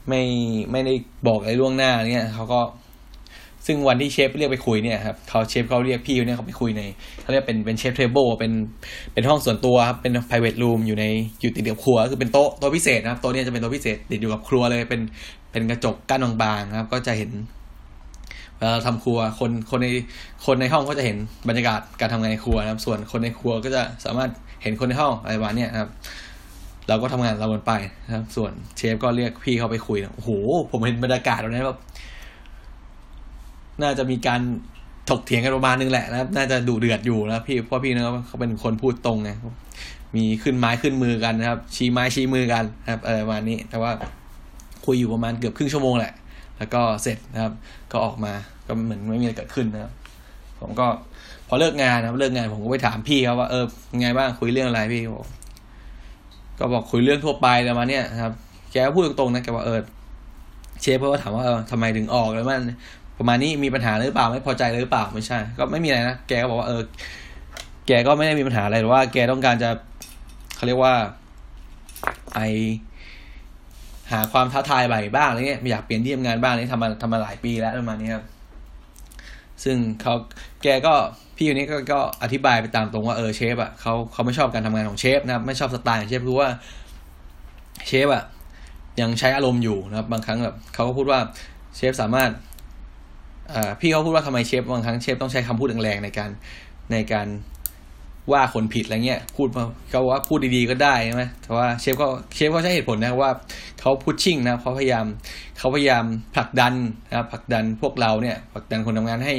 S1: ไม่ไม่ได้บอกอะไรล่วงหน้าเนี่ยเขาก็ ซึ่งวันที่เชฟเรียกไปคุยเนี่ยครับเขาเชฟเขาเรียกพี่เนี่ยเขาไปคุยในเขาเรียกเป็นเป็น chef table เป็นเป็นห้องส่วนตัวครับเป็น private room อยู่ในอยู่ติดกับครัว คือเป็นโต๊ะโต๊ะพิเศษนะครับโต๊ะเนี่ยจะเป็นโต๊ะพิเศษติดอยู่กับครัวเลยเป็นเป็นกระจกกั้นบางๆครับ ก็จะเห็นเวลาเราทำครัวคนคนในคนในห้องก็จะเห็นบรรยากาศการทำงานในครัวนะครับ ส่วนคนในครัวก็จะสามารถเห็นคนในห้องอะไรประมาณเนี้ยครับ เราก็ทำงานเรากันไปนะครับ ส่วนเชฟก็เรียกพี่เขาไปคุยโอ้โหผมเห็นบรรยากาศตรงนี้แบบ น่าจะมีการถกเถียงกันประมาณนึงแหละนะครับ น่าจะดุเดือดอยู่นะพี่เพราะพี่นะเขาเป็นคนพูดตรงไงมีขึ้นไม้ขึ้นมือกันนะครับ ชี้ไม้ชี้มือกันนะครับอะไรประมาณนี้ แต่ว่าคุยอยู่ประมาณเกือบครึ่งชั่วโมงแหละ แล้วก็เสร็จนะครับ ก็ออกมาก็เหมือนไม่มีอะไรเกิดขึ้นนะครับ ผมก็พอเลิกงานนะครับ เลิกงานผมก็ไปถามพี่เขาว่าเออไงบ้างคุยเรื่องอะไรพี่บอกก็บอกคุยเรื่องทั่วไปประมาณเนี้ยนะครับแกก็พูดตรงๆนะแกว่าเออเชฟเขาก็ถามว่าเออทำไมถึงออกแล้วมัน ประมาณนี้มีปัญหาหรือเปล่าไม่พอใจหรือเปล่าไม่ใช่ ก็ไม่มีอะไรนะแกก็บอกว่าเออ แกก็ไม่ได้มีปัญหาอะไรหรือว่า แกต้องการจะเขาเรียกว่าไอหาความท้าทายใหม่บ้างอะไรเงี้ยอยากเปลี่ยนที่ทำงานบ้างนี่ทำมาทำมาหลายปีแล้วประมาณนี้ครับซึ่งเขาแกก็พี่คนนี้ก็ก็อธิบายไปตามตรงว่าเออเชฟอะเขาเขาไม่ชอบการทำงานของเชฟนะครับไม่ชอบสไตล์ของเชฟคือว่าเชฟอะยังใช้อารมณ์อยู่นะครับ บางครั้งแบบเขาก็พูดว่าเชฟสามารถ พี่เขาพูดว่าทำไมเชฟบางครั้งเชฟต้องใช้คำพูดแรงๆในการในการว่าคนผิดอะไรเงี้ยพูดเขาว่าพูดดีๆก็ได้ใช่ไหมแต่ว่าเชฟก็เชฟเขาใช้เหตุผลนะว่าเขาพุชชิ่งนะเขาพยายามเขาพยายามผลักดันนะผลักดันพวกเราเนี่ยผลักดันคนทำงานให้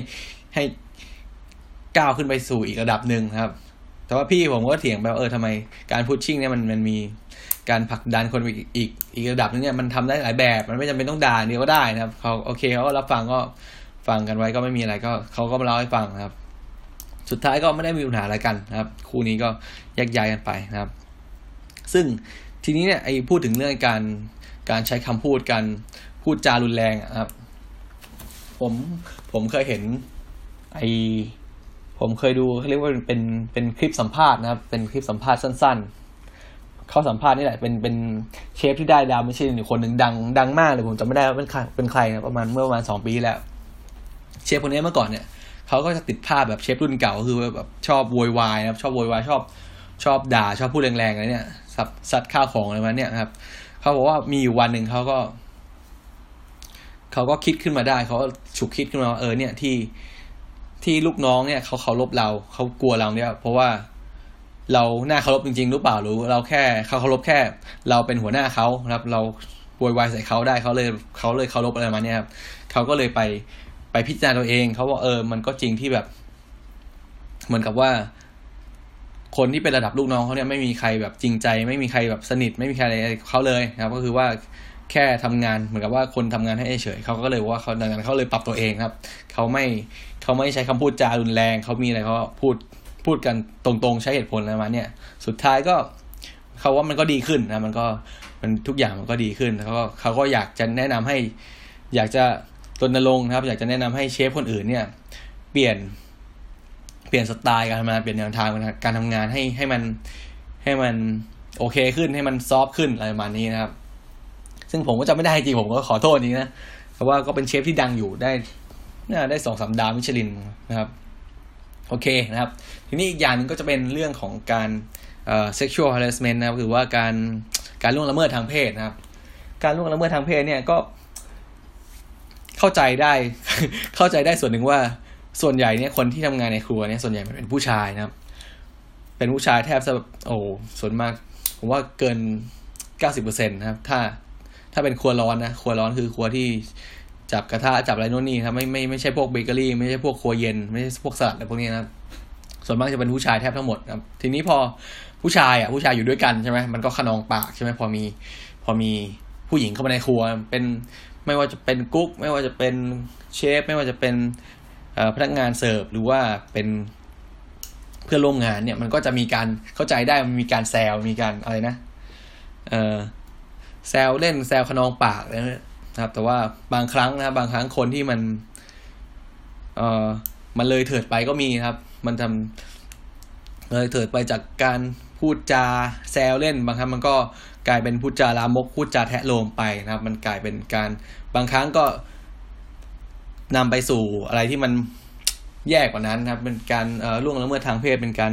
S1: ให้ก้าวขึ้นไปสู่อีกระดับหนึ่งครับ แต่ว่าพี่ผมก็เถียงไปว่าเออทำไมการพุชชิ่งเนี่ยมันมันมีการผลักดันคนอีกอีกอีกระดับนึงเนี่ยมันทำได้หลายแบบ มันไม่จำเป็นต้องด่าเดียวก็ได้นะครับเขาโอเคเขาก็รับฟังก็ ฟังกันไว้ก็ไม่มีอะไรก็เขาก็มาเล่าให้ฟังนะครับ สุดท้ายก็ไม่ได้มีปัญหาอะไรกันนะครับ คู่นี้ก็แยกย้ายกันไปนะครับ ซึ่งทีนี้เนี่ยไอ้พูดถึงเรื่องการการใช้คำพูดการพูดจารุนแรงครับ ผมผมเคยเห็น ไอผมเคยดูเขาเรียกว่าเป็นเป็นคลิปสัมภาษณ์นะครับ เป็นคลิปสัมภาษณ์สั้น ๆ เขาสัมภาษณ์นี่แหละเป็นเป็นเชฟที่ได้ดาวไม่ใช่หนึ่งคนหนึ่งดัง ดังมากเลยผมจำไม่ได้ว่าเป็นใครเป็นใครนะประมาณเมื่อประมาณสองปีแล้ว เชฟคนนี้เมื่อก่อนเนี่ยเขาก็จะติดภาพแบบเชฟรุ่นเก่าคือแบบชอบโวยวายนะครับชอบโวยวายชอบชอบด่าชอบพูดแรงๆอะไรเนี่ยสับซัดข้าวของอะไรมาเนี่ยครับเขาบอกว่ามีอยู่วันหนึ่งเขาก็เขาก็คิดขึ้นมาได้เขาฉุกคิดขึ้นมาเออเนี่ยที่ที่ลูกน้องเนี่ยเขาเคารพเราเขากลัวเราเนี่ย เพราะว่าเราหน้าเคารพจริงๆหรือเปล่าหรือเราแค่เขาเคารพแค่ เราเป็นหัวหน้าเขาครับ เราโวยวายใส่เขาได้เขาเลยเขาเลยเคารพอะไรมาเนี่ยครับเขาก็เลยไป ไปพิจารณาตัวเองเขาว่าเออ มันก็จริงที่แบบ เหมือนกับว่า คนที่เป็นระดับลูกน้องเขาเนี่ยไม่มีใครแบบจริงใจ ไม่มีใครแบบสนิท ไม่มีใครอะไรเขาเลยนะครับ ก็คือว่าแค่ทำงานเหมือนกับว่าคนทำงานให้เฉยเขาก็เลยว่าเขาดังนั้นเขาเลยปรับตัวเองครับเขาไม่เขาไม่ใช้คำพูดจารุนแรงเขามีอะไรเขาพูดพูดกันตรงๆใช้เหตุผลอะไรมาเนี่ย สุดท้ายก็เขาว่ามันก็ดีขึ้นนะมันก็มันทุกอย่างมันก็ดีขึ้นแล้วก็เขาก็อยากจะแนะนำให้ อยากจะ รณรงค์นะครับ อยากจะแนะนำให้เชฟคนอื่นเนี่ย เปลี่ยนเปลี่ยนสไตล์การทำงานเปลี่ยนแนวทางการทำงานให้ให้มันให้มันโอเคขึ้นให้มันซอฟขึ้นอะไรประมาณนี้นะครับ ซึ่งผมก็จำไม่ได้จริงผมก็ขอโทษจริงนะเพราะว่าก็เป็นเชฟที่ดังอยู่ได้น่าได้สองสามดาวมิชลินนะครับ โอเคนะครับ ทีนี้อีกอย่างนึงก็จะเป็นเรื่องของการเอ่อ sexual harassment นะครับคือว่าการการล่วงละเมิดทางเพศนะครับ การล่วงละเมิดทางเพศเนี่ยก็ เข้าใจได้ เข้าใจได้ส่วนหนึ่งว่า ส่วนใหญ่เนี่ยคนที่ทำงานในครัวเนี่ยส่วนใหญ่เป็นผู้ชายนะครับ เป็นผู้ชายแทบจะโอ้ส่วนมาก ผมว่าเกินเก้าสิบเปอร์เซ็นตนะครับ ถ้าถ้าเป็นครัวร้อนนะครัวร้อนคือครัวที่จับกระทะจับอะไรโน่นนี่ครับไม่ไม่ไม่ใช่พวกเบเกอรี่ไม่ใช่พวกครัวเย็นไม่ใช่พวกสลัดอะไรพวกนี้นะส่วนมากจะเป็นผู้ชายแทบทั้งหมดครับ ทีนี้พอผู้ชายอะผู้ชายอยู่ด้วยกันใช่ไหมมันก็ขนองปากใช่ไหมพอมี พอมีผู้หญิงเข้ามาในครัว เป็น ไม่ว่าจะเป็นกุ๊ก ไม่ว่าจะเป็นเชฟ ไม่ว่าจะเป็นพนักงานเสิร์ฟหรือว่าเป็นเพื่อนร่วมงานเนี่ยมันก็จะมีการเข้าใจได้มันมีการแซวมีการอะไรนะเออแซวเล่นแซวขนองปากนะครับ แต่ว่าบางครั้งนะบางครั้งคนที่มันเออมันเลยเถิดไปก็มีครับ มันทำเลยเถิดไปจากการ พูดจาแซวเล่น บางครั้งมันก็กลายเป็นพูดจาลามกพูดจาแทะโลมไปนะครับ มันกลายเป็นการบางครั้งก็นำไปสู่อะไรที่มันแย่กว่านั้นครับ เป็นการล่วงละเมิดทางเพศเป็นการ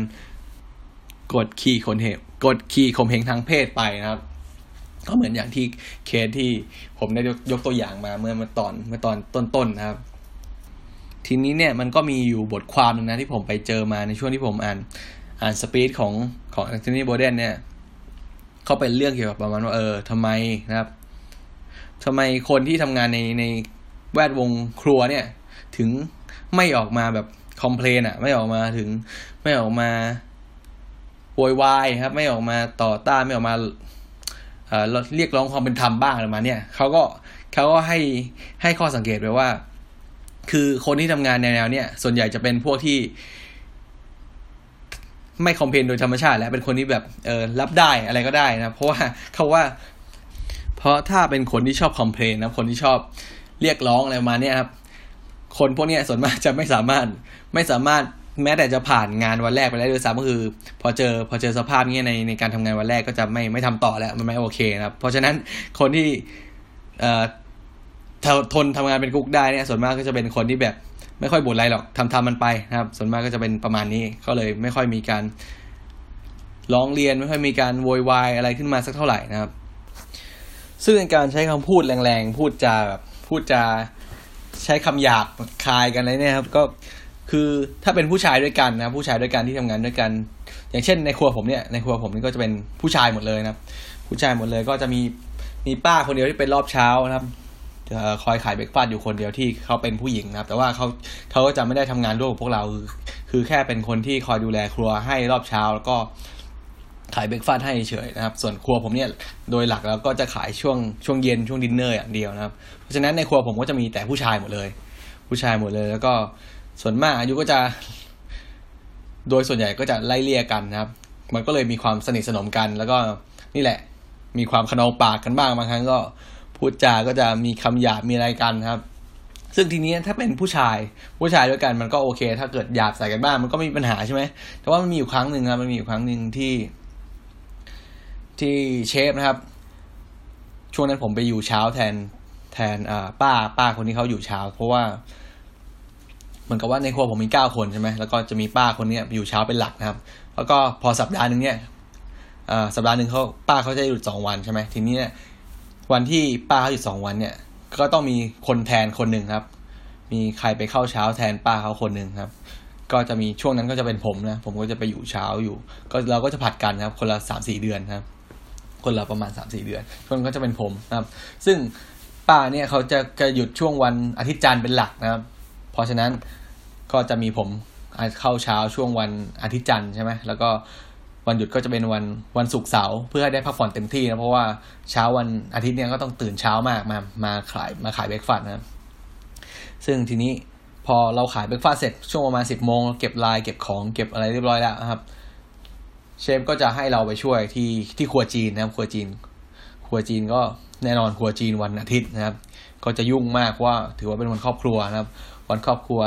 S1: กดขี่ขนเหตุกดขี่ข่มเหงทางเพศไปนะครับ ก็เหมือนอย่างที่เคสที่ผมได้ยกตัวอย่างมาเมื่อเมื่อตอนเมื่อตอนต้นๆนะครับ ทีนี้เนี่ยมันก็มีอยู่บทความนึงนะที่ผมไปเจอมาในช่วงที่ผมอ่าน อ่านสปีดของของแอนโทนีโบเดนเนี่ยเขาเป็นเรื่องเกี่ยวกับประมาณว่าเออทำไมนะครับทำไมคนที่ทำงานในในแวดวงครัวเนี่ย ถึงไม่ออกมาแบบคอมเพลนอะไม่ออกมาถึง ไม่ออกมาโวยวายครับ ไม่ออกมาต่อต้านไม่ออกมาเอ่อเรียกร้องความเป็นธรรมบ้างอะไรมาเนี่ยเขาก็เขาก็ให้ให้ข้อสังเกตไปว่า คือคนที่ทำงานแนวเนี้ยส่วนใหญ่จะเป็นพวกที่ ไม่คอมเพนโดยธรรมชาติ แล้วเป็นคนที่แบบเออรับได้อะไรก็ได้นะเพราะว่าเขาว่า เพราะถ้าเป็นคนที่ชอบคอมเพลนนะคนที่ชอบเรียกร้องอะไรมาเนี่ยครับคนพวกนี้ส่วนมากจะไม่สามารถไม่สามารถแม้แต่จะผ่านงานวันแรกไปแล้ด้วยซ้ำก็คือ พอเจอพอเจอสภาพนี้ในในการทำงานวันแรกก็จะไม่ไม่ทำต่อแล้วมันไม่โอเคนะครับ เพราะฉะนั้นคนที่เอ่อทนทำงานเป็นกุ๊กได้เนี่ยส่วนมากก็จะเป็นคนที่แบบ ไม่ค่อยบ่นอะไรหรอกทำทำมันไปนะครับ ส่วนมากก็จะเป็นประมาณนี้ ก็เลยไม่ค่อยมีการร้องเรียนไม่ค่อยมีการโวยวายอะไรขึ้นมาสักเท่าไหร่นะครับ ซึ่งในการใช้คำพูดแรงๆ พูดจาแบบพูดจาใช้คำหยาบคายกันอะไรเนี่ยครับ ก็คือถ้าเป็นผู้ชายด้วยกันนะผู้ชายด้วยกันที่ทำงานด้วยกัน อย่างเช่น ในครัวผมเนี่ยในครัวผมนี่ก็จะเป็นผู้ชายหมดเลยนะครับ ผู้ชายหมดเลยก็จะมีมีป้าคนเดียวที่เป็นรอบเช้านะครับ คอยขายเบรกฟาสอยู่คนเดียวที่เขาเป็นผู้หญิงนะครับ แต่ว่าเขาเขาก็จะไม่ได้ทำงานร่วมกับพวกเราคือคือแค่เป็นคนที่คอยดูแลครัวให้รอบเช้าแล้วก็ขายเบรกฟาสให้เฉยนะครับ ส่วนครัวผมเนี่ยโดยหลักแล้วก็จะขายช่วงช่วงเย็นช่วงดินเนอร์อย่างเดียวนะครับ เพราะฉะนั้นในครัวผมก็จะมีแต่ผู้ชายหมดเลย ผู้ชายหมดเลย แล้วก็ส่วนมากอายุก็จะ โดยส่วนใหญ่ก็จะไล่เลี่ยกันนะครับ มันก็เลยมีความสนิทสนมกัน แล้วก็นี่แหละ มีความขนองปากกันบ้างบางครั้งก็ พูดจาก็จะมีคำหยาบมีอะไรกันครับ ซึ่งทีนี้ถ้าเป็นผู้ชายผู้ชายด้วยกันมันก็โอเค ถ้าเกิดหยาบใส่กันบ้างมันก็ไม่มีปัญหาใช่ไหมแต่ว่ามันมีอยู่ครั้งหนึ่งครับมันมีอยู่ครั้งหนึ่งที่ ที่เชฟนะครับ ช่วงนั้นผมไปอยู่เช้าแทนแทนป้าป้าคนที่เขาอยู่เช้า เพราะว่าเหมือนกับว่าในครัวผมมีเก้าคนใช่ไหมแล้วก็จะมีป้าคนนี้อยู่เช้าเป็นหลักนะครับ แล้วก็พอสัปดาห์หนึ่งเนี่ยสัปดาห์หนึ่งเขาป้าเขาจะหยุดสองวันใช่ไหมทีนี้เนี่ย วันที่ป้าเขาหยุดสองวันเนี่ย ก็ต้องมีคนแทนคนหนึ่งครับ มีใครไปเข้าเช้าแทนป้าเขาคนหนึ่งครับ ก็จะมีช่วงนั้นก็จะเป็นผมนะ ผมก็จะไปอยู่เช้าอยู่ ก็เราก็จะผัดกันครับ คนละสามสี่เดือนครับ คนละประมาณสามสี่เดือนช่วงก็จะเป็นผมนะครับ ซึ่งป้าเนี่ยเขาจะจะหยุดช่วงวันอาทิตย์จันทร์เป็นหลักนะครับ เพราะฉะนั้นก็จะมีผมเข้าเช้าช่วงวันอาทิตย์จันทร์ใช่ไหมแล้วก็ วันหยุดก็จะเป็นวันวันศุกร์เสาร์เพื่อให้ได้พักผ่อนเต็มที่นะเพราะว่าเช้าวันอาทิตย์เนี่ยก็ต้องตื่นเช้ามากมามาขายมาขายเบรกฟาสต์นะซึ่งทีนี้พอเราขายเบรกฟาสต์เสร็จช่วงประมาณสิบโมงเก็บลายเก็บของเก็บอะไรเรียบร้อยแล้วครับ เชฟก็จะให้เราไปช่วยที่ที่ครัวจีนนะครับครัวจีน ครัวจีนก็แน่นอนครัวจีนวันอาทิตย์นะครับ ก็จะยุ่งมากว่าถือว่าเป็นวันครอบครัวนะครับ วันครอบครัว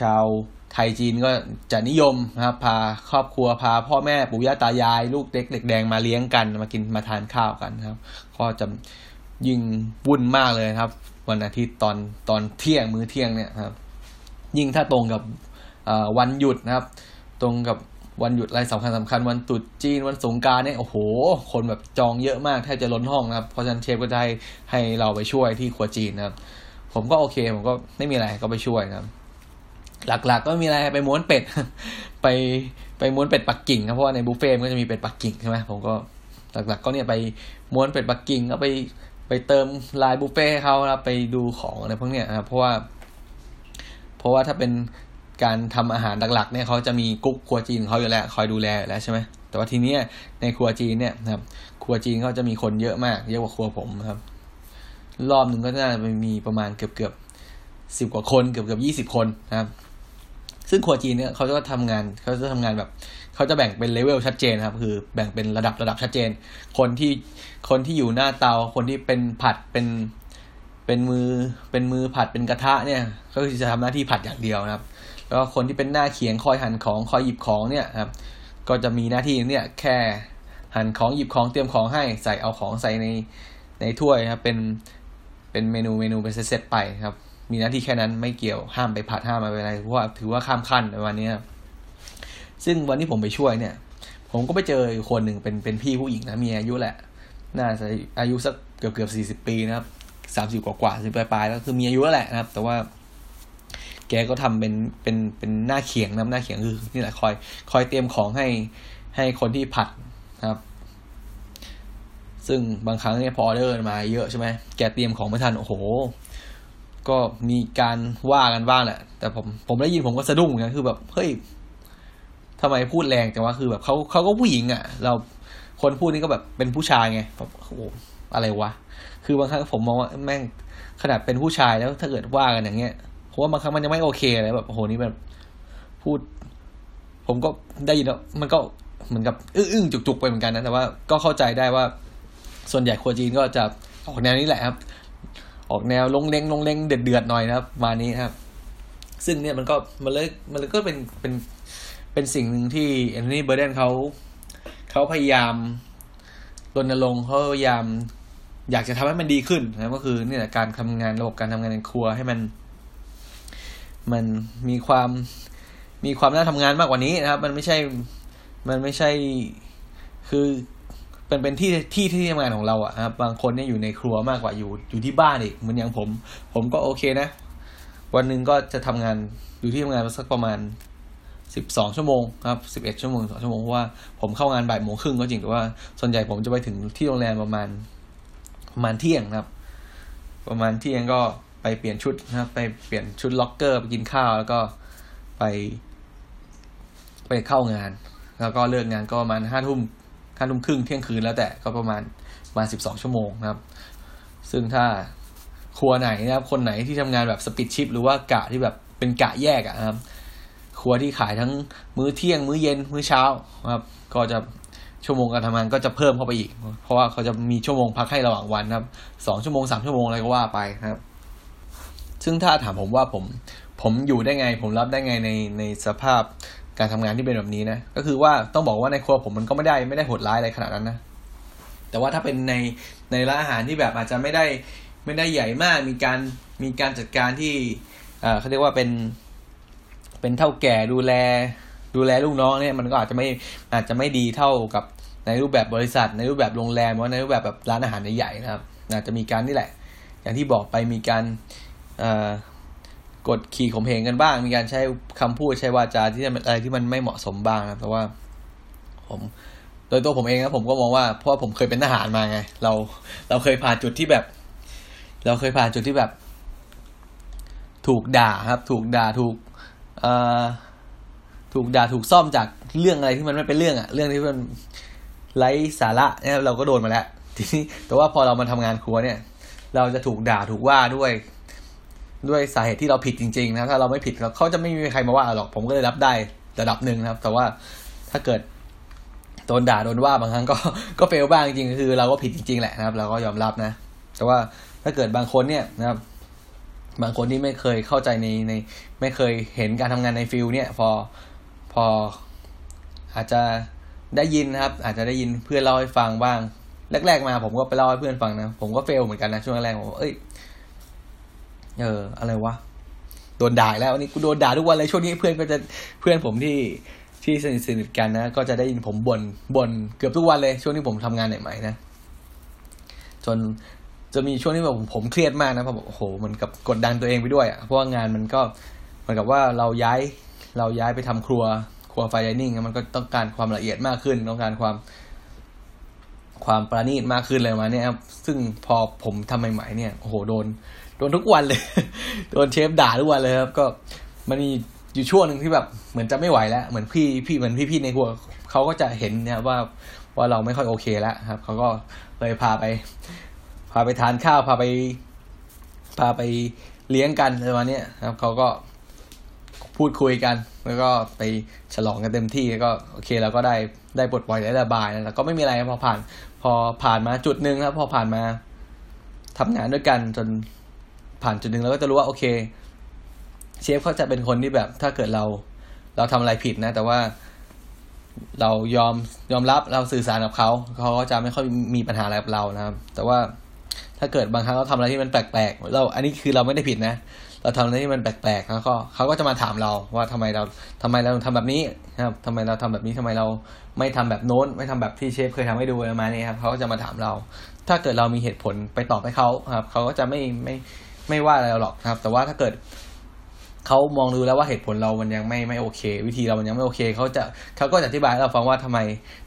S1: ชาว ไทยจีนก็จะนิยมนะครับพาครอบครัวพาพ่อแม่ปู่ย่าตายาย ลูกเด็กเด็กแดงมาเลี้ยงกันมากินมาทานข้าวกันครับ ก็จะยิ่งวุ่นมากเลยครับ วันอาทิตย์ตอนตอนเที่ยงมื้อเที่ยงเนี่ยครับ ยิ่งถ้าตรงกับวันหยุดนะครับ ตรงกับวันหยุดอะไรสำคัญสำคัญวันตรุษจีนวันสงการเนี่ยโอ้โห คนแบบจองเยอะมากแทบจะล้นห้องนะครับ เพราะฉะนั้นเชฟก็จะให้เราไปช่วยที่ครัวจีนนะครับ ผมก็โอเค ผมก็ไม่มีอะไรก็ไปช่วยนะครับ หลักๆ ก็มีอะไรไปม้วนเป็ด ไปไปม้วนเป็ดปักกิ่งครับเพราะว่าในบุฟเฟ่ก็จะมีเป็ดปักกิ่งใช่ไหมผมก็หลักๆ ก็เนี่ยไปม้วนเป็ดปักกิ่งก็ไปไปเติมลายบุฟเฟ่เขาครับไปดูของอะไรพวกเนี้ยครับเพราะว่า เพราะว่าถ้าเป็นการทำอาหารหลักๆ เนี่ยเขาจะมีกุ๊กครัวจีนเขาอยู่แล้วคอยดูแลแล้วใช่ไหมแต่ว่าทีเนี้ยในครัวจีนเนี่ยนะครับ ครัวจีนเขาจะมีคนเยอะมากเยอะกว่าครัวผมครับ รอบหนึ่งก็น่าจะมีประมาณเกือบเกือบสิบกว่าคนเกือบเกือบยี่สิบคนนะครับ ซึ่งครัวจีนเนี่ยเขาจะทำงานเขาจะทำงานแบบเขาจะแบ่งเป็นเลเวลชัดเจนครับ คือแบ่งเป็นระดับระดับชัดเจน คนที่คนที่อยู่หน้าเตา คนที่เป็นผัดเป็นเป็นมือเป็นมือผัดเป็นกระทะเนี่ย ก็คือจะทำหน้าที่ผัดอย่างเดียวนะครับ แล้วคนที่เป็นหน้าเขียงคอยหั่นของคอยหยิบของเนี่ยครับ ก็จะมีหน้าที่เนี่ยแค่หั่นของหยิบของเตรียมของให้ใส่เอาของใส่ในในถ้วยครับ เป็นเป็นเมนูเมนูเป็นเซตไปครับ มีหน้าที่แค่นั้นไม่เกี่ยวห้ามไปผัดห้ามไปอะไรเพราะว่าถือว่าข้ามขั้นในวันนี้ซึ่งวันที่ผมไปช่วยเนี่ย ผมก็ไปเจอคนหนึ่งเป็นเป็นพี่ผู้หญิงนะมีอายุแหละ น่าจะอายุสักเกือบเกือบสี่สิบปีนะครับสามสิบกว่ากว่าสิบปลายๆแล้วคือมีอายุแล้วแหละนะครับ แต่ว่า แกก็ทำเป็นเป็นเป็นหน้าเขียงนะหน้าเขียงคือนี่แหละคอย คอยเตรียมของให้ให้คนที่ผัดนะครับ ซึ่งบางครั้งเนี่ยพอออเดอร์มาเยอะใช่ไหมแกเตรียมของไม่ทันโอ้โห ก็มีการว่ากันบ้างแหละ แต่ผมผมได้ยินผมก็สะดุ้งเหมือนะคือแบบเฮ้ยทำไมพูดแรงแต่ว่าคือแบบเขาเขาก็ผู้หญิงอะ่ะ เราคนพูดนี่ก็แบบเป็นผู้ชายไงแบบโอ้โหอะไรวะคือบางครั้งผมมองว่าแม่งขนาดเป็นผู้ชายแล้วถ้าเกิดว่ากันอย่างเงี้ยผมว่าบางครั้งมันยังไม่โอเคเลยแบบโอ้โหนี่แบบพูด ผมก็ได้ยินแล้วมันก็เหมือนกับอึ้งๆจุกๆไปเหมือนกันนะแต่ว่าก็เข้าใจได้ว่า ส่วนใหญ่คนจีนก็จะออกแนวนี้แหละครับ ออกแนวลงเล้งลงเล้งเดือดเดือดหน่อยนะครับมานี้ครับ ซึ่งเนี่ยมันก็มันเลยมันเลยก็เป็นเป็นเป็นสิ่งหนึ่งที่แอนนีเบอร์เดนเขาเขาพยายามรณรงค์เขาพยายามอยากจะทำให้มันดีขึ้นนะก็คือเนี่แหละการทำงานระบบการทำงานในครัวให้มัน มันมีความมีความน่าทำงานมากกว่านี้นะครับ มันไม่ใช่มันไม่ใช่คือ เป็นเป็นที่ที่ที่ทำงานของเราอะครับ บางคนเนี่ยอยู่ในครัวมากกว่าอยู่อยู่ที่บ้านอีกเหมือนอย่างผม ผมก็โอเคนะ วันหนึ่งก็จะทำงานอยู่ที่ทำงานสักประมาณสิบสองชั่วโมงครับสิบเอ็ดชั่วโมงสองชั่วโมงเพราะว่าผมเข้างานบ่ายโมงครึ่งก็จริงแต่ว่าส่วนใหญ่ผมจะไปถึงที่โรงแรมประมาณประมาณเที่ยงครับ ประมาณเที่ยงก็ไปเปลี่ยนชุดนะครับ ไปเปลี่ยนชุดล็อกเกอร์ไปกินข้าวแล้วก็ไป ไปเข้างาน แล้วก็เลิกงานก็ประมาณห้าทุ่ม ห้าทุ่มครึ่งเที่ยงคืนแล้วแต่ก็ประมาณประมาณสิบสองชั่วโมงนะครับ ซึ่งถ้าครัวไหนนะครับ คนไหนที่ทำงานแบบสปิดชิปหรือว่ากะที่แบบเป็นกะแยกอะครับครัวที่ขายทั้งมื้อเที่ยง มื้อเย็น มื้อเช้านะครับ ก็จะชั่วโมงการทำงานก็จะเพิ่มเข้าไปอีก เพราะว่าเขาจะมีชั่วโมงพักให้ระหว่างวันครับสองชั่วโมงสามชั่วโมงอะไรก็ว่าไปครับ ซึ่งถ้าถามผมว่าผมผมอยู่ได้ไง ผมรับได้ไงในในสภาพ การทำงานที่เป็นแบบนี้นะ ก็คือว่าต้องบอกว่าในครัวผมมันก็ไม่ได้ไม่ได้โหดร้ายอะไรขนาดนั้นนะ แต่ว่าถ้าเป็นในในร้านอาหารที่แบบอาจจะไม่ได้ไม่ได้ใหญ่มาก มีการมีการจัดการที่อ่าเขาเรียกว่าเป็น เป็นเท่าแก่ดูแล ดูแลลูกน้องเนี่ยมันก็อาจจะไม่อาจจะไม่ดีเท่ากับในรูปแบบบริษัท ในรูปแบบโรงแรมหรือในรูปแบบแบบร้านอาหารใหญ่ๆนะครับอาจจะมีการนี่แหละ อย่างที่บอกไปมีการ กดขี่ข่มเหงกันบ้าง มีการใช้คำพูดใช้วาจาที่อะไรที่มันไม่เหมาะสมบ้างนะแต่ว่า ผม โดยตัวผมเองนะผมก็มองว่าเพราะผมเคยเป็นทหารมาไง เรา เราเคยผ่านจุดที่แบบ เราเคยผ่านจุดที่แบบ ถูกด่าครับ ถูกด่าถูกเอ่อถูกด่าถูกซ่อมจากเรื่องอะไรที่มันไม่เป็นเรื่องอะเรื่องที่มันไร้สาระเนี่ยเราก็โดนมาแล้วทีนี้แต่ว่าพอเรามาทำงานครัวเนี่ย เราจะถูกด่าถูกว่าด้วย ด้วยสาเหตุที่เราผิดจริงๆนะถ้าเราไม่ผิดเขาจะไม่มีใครมาว่าหรอกผมก็เลยรับได้ระดับหนึ่งนะครับ แต่ว่าถ้าเกิดโดนด่าโดนว่าบางครั้งก็ก็เฟลบ้างจริงคือ เราก็ผิดจริงๆแหละนะครับ เราก็ยอมรับนะ แต่ว่าถ้าเกิดบางคนเนี่ยนะครับ บางคนที่ไม่เคยเข้าใจในในไม่เคยเห็นการทำงานในฟิลเนี่ยพอพออาจจะได้ยินนะครับ อาจจะได้ยินเพื่อนเล่าให้ฟังบ้างแรกๆมาผมก็ไปเล่าให้เพื่อนฟังนะ ผมก็เฟลเหมือนกันนะช่วงแรกผมเอ้ย เออ อะไรวะ โดนด่าแล้วนี่กูโดนด่าทุกวันเลยช่วงนี้เพื่อนก็จะเพื่อนผมที่ที่สนิทสนิทกันนะ ก็จะได้ยินผมบน่นบ่นเกือบทุกวันเลย ช่วงที่ผมทำงานใหม่ๆนะ จนจะมีช่วงที่แบบผมเครียดมากนะเพราะโอ้โหมันกับกดดันตัวเองไปด้วยอะเพราะว่างานมันก็เหมือนกับว่าเราย้ายเราย้ายไปทำครัวครัวไฟไดนิ่งมันก็ต้องการความละเอียดมากขึ้น ต้องการความ ความประณีตมากขึ้นเลยมาเนี่ยครับซึ่งพอผมทำใหม่ๆเนี่ยโอ้โหโดน โดนทุกวันเลย โดนเชฟด่าทุกวันเลยครับ ก็มันมีอยู่ช่วงหนึ่งที่แบบเหมือนจะไม่ไหวแล้ว เหมือนพี่พี่เหมือนพี่พี่ในครัวเขาก็จะเห็นเนี่ยว่าว่าเราไม่ค่อยโอเคแล้วครับเขาก็เลยพาไป พาไปทานข้าวพาไป พาไปเลี้ยงกันอะไรมาเนี้ยครับเขาก็พูดคุยกัน แล้วก็ไปฉลองกันเต็มที่แล้วก็โอเคเราก็ได้ได้บทปล่อยได้ระบายแล้วก็ไม่มีอะไรพอผ่าน พอผ่านมาจุดหนึ่งครับ พอผ่านมาทำงานด้วยกันจน ผ่านจุดหนึ่งเราก็จะรู้ว่าโอเค เชฟเขาจะเป็นคนที่แบบถ้าเกิดเรา เราทำอะไรผิดนะ แต่ว่าเรายอมยอมรับเราสื่อสารกับเขาเขาก็จะไม่ค่อยมีปัญหาอะไรกับเรานะครับ แต่ว่าถ้าเกิดบางครั้งเราทำอะไรที่มันแปลกๆเราอันนี้คือเราไม่ได้ผิดนะเราเราทำอะไรที่มันแปลกๆแล้วก็เขาก็จะมาถามเราว่าทำไมเราทำไมเราทำแบบนี้นะครับทำไมเราทำแบบนี้ทำไมเราไม่ทำแบบโน้น ไม่ทำแบบที่เชฟเคยทำให้ดูประมาณนี้ครับเขาก็จะมาถามเรา ถ้าเกิดเรามีเหตุผลไปตอบให้เขาครับเขาก็จะไม่ไม่ ไม่ว่าอะไรหรอกนะครับ แต่ว่าถ้าเกิดเขามองดูแล้วว่าเหตุผลเรามันยังไม่ไม่โอเค วิธีเรามันยังไม่โอเคเขาจะเขาก็จะอธิบายให้เราฟังว่าทำไม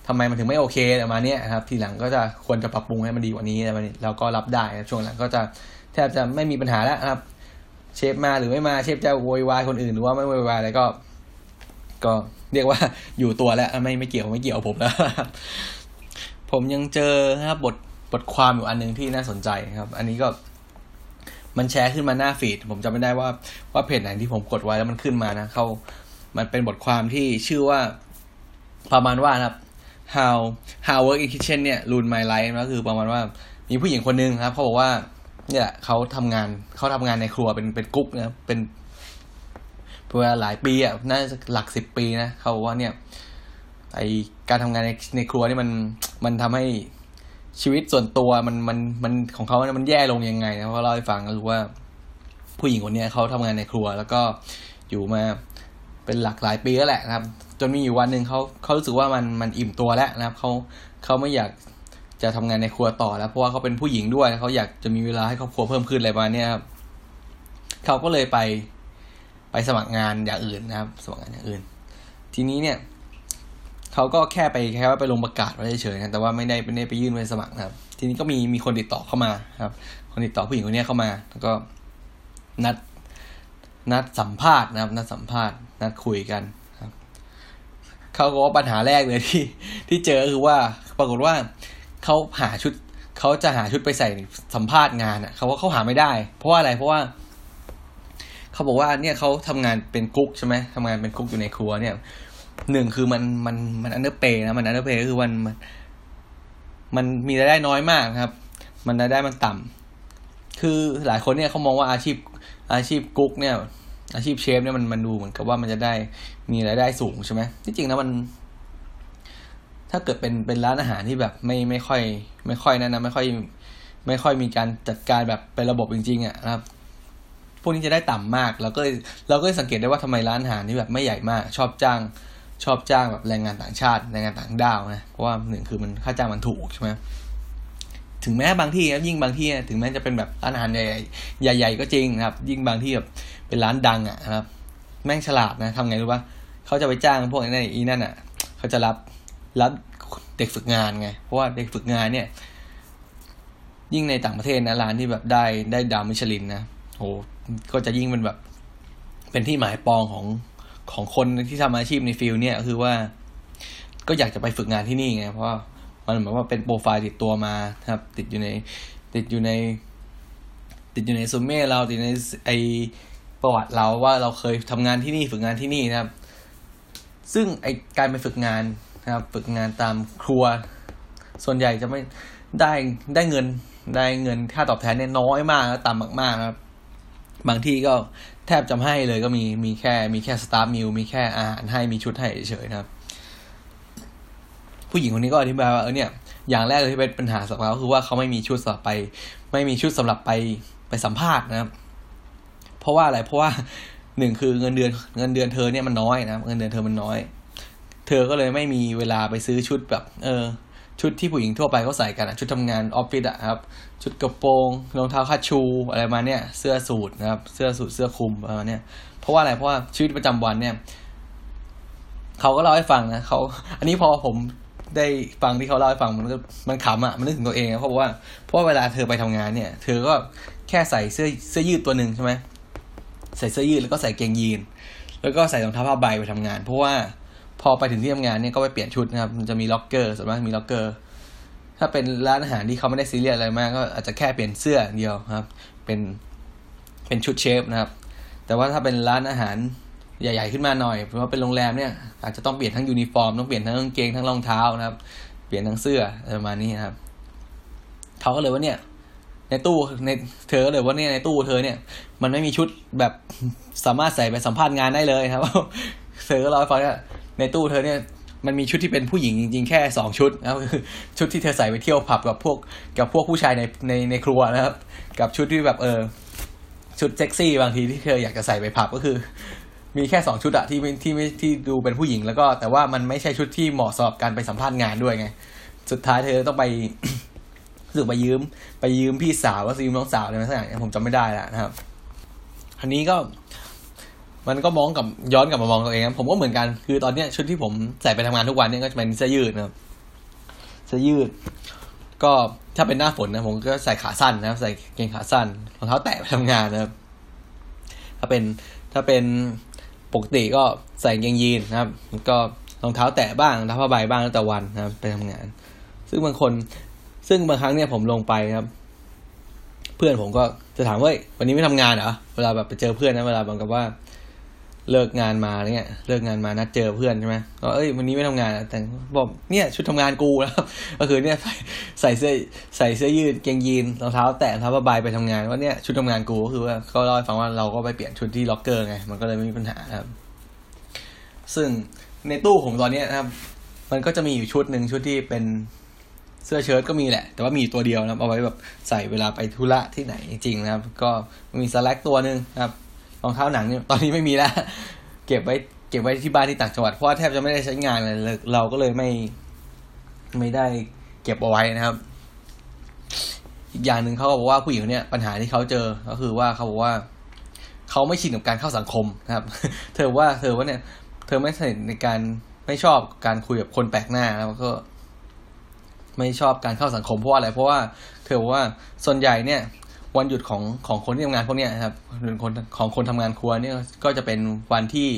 S1: ทำไมมันถึงไม่โอเคประมาณนี้นะครับ ทีหลังก็จะควรจะปรับปรุงให้มันดีกว่านี้อะไรแบบนี้เราก็รับได้ครับช่วงหลังก็จะแทบจะไม่มีปัญหาแล้วครับ เชฟมาหรือไม่มาเชฟจะโวยวายคนอื่นหรือว่าไม่โวยวายอะไรก็ ก็เรียกว่าอยู่ตัวแล้วไม่ไม่เกี่ยวไม่เกี่ยวผมแล้วผมยังเจอนะครับบทบทความอยู่อันหนึ่งที่น่าสนใจครับ อันนี้ก็ มันแชร์ขึ้นมาหน้าฟีดผมจำไม่ได้ว่าว่าเพจไหนที่ผมกดไว้แล้วมันขึ้นมานะเขามันเป็นบทความที่ชื่อว่าประมาณว่านะครับ how how work in kitchen เนี่ย ruin my life ก็คือประมาณว่ามีผู้หญิงคนหนึ่งครับเขาบอกว่า เนี่ยเขาทำงานเขาทำงานในครัวเป็นเป็นกุ๊กนะเป็นเพื่อหลายปีอะน่าจะหลักสิบปีนะเขาบอกว่าเนี่ย ไอการทำงานในในครัวนี่มันมันทำให้ ชีวิตส่วนตัวมันมันมันของเขาเนี่ยมันแย่ลงยังไงนะเขาะเล่าให้ฟังก็รู้ว่าผู้หญิงคนนี้เขาทำงานในครัว แล้วก็อยู่มาเป็นหลักหลายปีแล้วแหละนะครับ จนมีอยู่วันหนึ่งเขาเขารู้สึกว่ามันมันอิ่มตัวแล้วนะครับเขาเขาไม่อยากจะทำงานในครัวต่อแล้วเพราะว่าเขาเป็นผู้หญิงด้วยเขาอยากจะมีเวลาให้ครอบครัวเพิ่มขึ้นอะไรประมาณนี้ครับเขาก็เลยไปไปสมัครงานอย่างอื่นนะครับ สมัครงานอย่างอื่น ทีนี้เนี่ย เขาก็แค่ไปแค่ว่าไปลงประกาศไว้เฉยๆนะแต่ว่าไม่ได้ไม่ได้ไปยื่นไปสมัครนะครับ ทีนี้ก็มีมีคนติดต่อเข้ามาครับ คนติดต่อผู้หญิงคนนี้เข้ามา แล้วก็นัดนัดสัมภาษณ์นะครับ นัดสัมภาษณ์ นัดคุยกันครับเขาก็ว่าปัญหาแรกเลยที่ที่เจอคือว่าปรากฏว่าเขาหาชุดเขาจะหาชุดไปใส่สัมภาษณ์งานอะเขาว่าเขาหาไม่ได้ เพราะว่าอะไรเพราะว่าเขาบอกว่าเนี่ยเขาทำงานเป็นกุ๊กใช่ไหมทำงานเป็นกุ๊กอยู่ในครัวเนี่ย หนึ่งคือมันมันมัน underpaid นะมัน underpaid ก็คือมันมันมันมีรายได้น้อยมากครับ มันรายได้มันต่ำคือหลายคนเนี่ยเขามองว่าอาชีพอาชีพกุ๊กเนี่ย อาชีพเชฟเนี่ยมันมันดูเหมือนกับว่ามันจะได้มีรายได้สูงใช่ไหมที่จริงแล้วมัน ถ้าเกิดเป็นเป็นร้านอาหารที่แบบไม่ไม่ค่อย ไม่ค่อยนั่นนะไม่ค่อย ไม่ค่อยมีการจัดการแบบเป็นระบบจริงๆอะนะครับพวกนี้จะได้ต่ำมาก เราก็เลยเราก็สังเกตได้ว่าทำไมร้านอาหารที่แบบไม่ใหญ่มาก ชอบจ้าง ชอบจ้างแบบแรงงานต่างชาติแรงงานต่างด้าวนะเพราะว่าหนึ่งคือมันค่าจ้างมันถูกใช่ไหมถึงแม้บางที่ยิ่งบางที่ถึงแม้จะเป็นแบบร้านอาหารใหญ่ใหญ่ๆก็จริงนะครับ ยิ่งบางที่แบบเป็นร้านดังอะนะครับ แม่งฉลาดนะทำไงรู้ป่ะเขาจะไปจ้างพวกนี้อีนั่นอะเขาจะรับรับเด็กฝึกงานไงเพราะว่าเด็กฝึกงานเนี่ย ยิ่งในต่างประเทศนะร้านที่แบบได้ได้ดาวมิชลินนะโหก็จะยิ่งเป็นแบบ เป็นที่หมายปองของ ของคนที่ทำอาชีพใน field เนี่ยคือว่า ก็อยากจะไปฝึกงานที่นี่ไงเพราะมันเหมือนว่าเป็นโปรไฟล์ติดตัวมาครับ ติดอยู่ในติดอยู่ใน ติดอยู่ในซูเม่เราติดในไอประวัติเราว่าเราเคยทำงานที่นี่ฝึกงานที่นี่นะครับ ซึ่งไอการไปฝึกงานนะครับ ฝึกงานตามครัว ส่วนใหญ่จะไม่ได้ได้เงินได้เงินค่าตอบแทนเนี่ยน้อยมากต่ำมากๆครับ บางที่ก็ แทบจะให้เลยก็มีมีแค่มีแค่สตาร์มิลมีแค่อาหารให้มีชุดให้เฉยๆนะครับ ผู้หญิงคนนี้ก็อธิบายว่าเออเนี่ยอย่างแรกเลยที่เป็นปัญหาสำหรับเขาคือว่าเขาไม่มีชุดสำหรับไป ไม่มีชุดสำหรับไปไปสัมภาษณ์นะครับ เพราะว่าอะไรเพราะว่าหนึ่งคือเงินเดือนเงินเดือนเธอเนี่ยมันน้อยนะเงินเดือนเธอมันน้อย เธอก็เลยไม่มีเวลาไปซื้อชุดแบบ เออ ชุดที่ผู้หญิงทั่วไปเขาใส่กันอะชุดทำงานออฟฟิศอะครับ ชุดกระโปรงรองเท้าคาชูอะไรมาเนี่ย เสื้อสูทนะครับ เสื้อสูทเสื้อคลุมอะไรเนี่ย เพราะว่าอะไรเพราะว่าชีวิตประจำวันเนี่ยเขาก็เล่าให้ฟังนะเขาอันนี้พอผมได้ฟังที่เขาเล่าให้ฟังมันก็มันขำอะมันนึกถึงตัวเองเพราะว่าเพราะเวลาเธอไปทำงานเนี่ย เธอก็แค่ใส่เสื้อเสื้อยืดตัวหนึ่งใช่ไหมใส่เสื้อยืดแล้วก็ใส่เกงยีน แล้วก็ใส่รองเท้าผ้าใบไปทำงาน เพราะว่า พอไปถึงที่ทำงานเนี่ยก็ไปเปลี่ยนชุดนะครับมันจะมีล็อกเกอร์ส่วนมากมีล็อกเกอร์ ถ้าเป็นร้านอาหารที่เขาไม่ได้ซีเรียสอะไรมาก ก็อาจจะแค่เปลี่ยนเสื้อเดียวครับ เป็นเป็นชุดเชฟนะครับ แต่ว่าถ้าเป็นร้านอาหารใหญ่ ๆ ขึ้นมาหน่อย เพราะว่าเป็นโรงแรมเนี่ยอาจจะต้องเปลี่ยนทั้งยูนิฟอร์มต้องเปลี่ยนทั้งกางเกงทั้งรองเท้านะครับ เปลี่ยนทั้งเสื้อประมาณนี้ครับเขาก็เลยว่าเนี่ย ในตู้ในเธอเลยว่าเนี่ยในตู้เธอเนี่ย มันไม่มีชุดแบบสามารถใส่ไปสัมภาษณ์งานได้เลยครับ เธอก็เล่าให้ฟังว่า ในตู้เธอเนี่ยมันมีชุดที่เป็นผู้หญิงจริง ๆ แค่สองชุดนะครับชุดที่เธอใส่ไปเที่ยวผับกับพวกกับพวกผู้ชายในในในครัวนะครับ กับชุดที่แบบเออชุดเซ็กซี่บางทีที่เคยอยากจะใส่ไปผับก็คือ มีแค่สองชุดอะที่ที่ไม่ที่ดูเป็นผู้หญิงแล้วก็ แต่ว่ามันไม่ใช่ชุดที่เหมาะสำหรับการไปสัมภาษณ์งานด้วยไง สุดท้ายเธอต้องไปสึกไปยืม ไปยืมพี่สาวว่ายืมน้องสาวอะไรสักอย่างผมจำไม่ได้แล้วนะครับอันนี้ก็ มันก็มองกับย้อนกลับมามองตัวเองผมก็เหมือนกันคือตอนเนี้ยชุดที่ผมใส่ไปทำงานทุกวันเนี่ยก็จะเป็นเสื้อยืดนะครับเสื้อยืด ก็ถ้าเป็นหน้าฝนนะผมก็ใส่ขาสั้นนะครับ ใส่เกงขาสั้นรองเท้าแตะไปทำงานนะครับ ถ้าเป็นถ้าเป็นปกติก็ใส่เกงยีนนะครับ ก็รองเท้าแตะบ้างรองเท้าผ้าใบบ้างแล้วแต่วันนะครับ ไปทำงาน ซึ่งบางคนซึ่งบางครั้งเนี่ยผมลงไปครับ เพื่อนผมก็จะถามว่าวันนี้ไม่ทำงานเหรอเวลาแบบไปเจอเพื่อนนะเวลาบางกับว่า เลิกงานมาเนี่ยเลิกงานมานัดเจอเพื่อนใช่ไหมก็เอ้ยวันนี้ไม่ทำงานแต่บอกเนี่ยชุดทำงานกูนะครับก็คือเนี่ยใส่ใส่เสื้อใส่เสื้อยืดเกงยีนรองเท้า แตะรองเท้าผ้าใบไปทำงานว่าเนี่ยชุดทำงานกูก็คือว่าเขาเล่าให้ฟังว่าเราก็ไปเปลี่ยนชุดที่ล็อกเกอร์ไงมันก็เลยไม่มีปัญหาครับ ซึ่งในตู้ผมตอนนี้นะครับ มันก็จะมีอยู่ชุดหนึ่งชุดที่เป็นเสื้อเชิ้ตก็มีแหละ แต่ว่ามีตัวเดียวนะเอาไว้แบบใส่เวลาไปธุระที่ไหนจริงนะครับ ก็มีสแลกตัวหนึ่งครับ รองเท้าหนังเนี่ยตอนนี้ไม่มีแล้วเก็บไว้เก็บไว้ที่บ้านที่ต่างจังหวัดเพราะว่าแทบจะไม่ได้ใช้งานเลยเราก็เลยไม่ไม่ได้เก็บเอาไว้นะครับ อีกอย่างหนึ่งเขาบอกว่าผู้หญิงเนี่ยปัญหาที่เขาเจอก็คือว่าเขาบอกว่าเขาไม่ชินกับการเข้าสังคมนะครับ เธอว่าเธอว่าเนี่ย เธอไม่สนิทในการไม่ชอบการคุยกับคนแปลกหน้าแล้วก็ ไม่ชอบการเข้าสังคมเพราะอะไรเพราะว่า เธอว่าส่วนใหญ่เนี่ย วันหยุดของของคนที่ทำงานพวกเนี้ยครับคนของคนทำงานครัวเนี่ยก็จะเป็นวันที่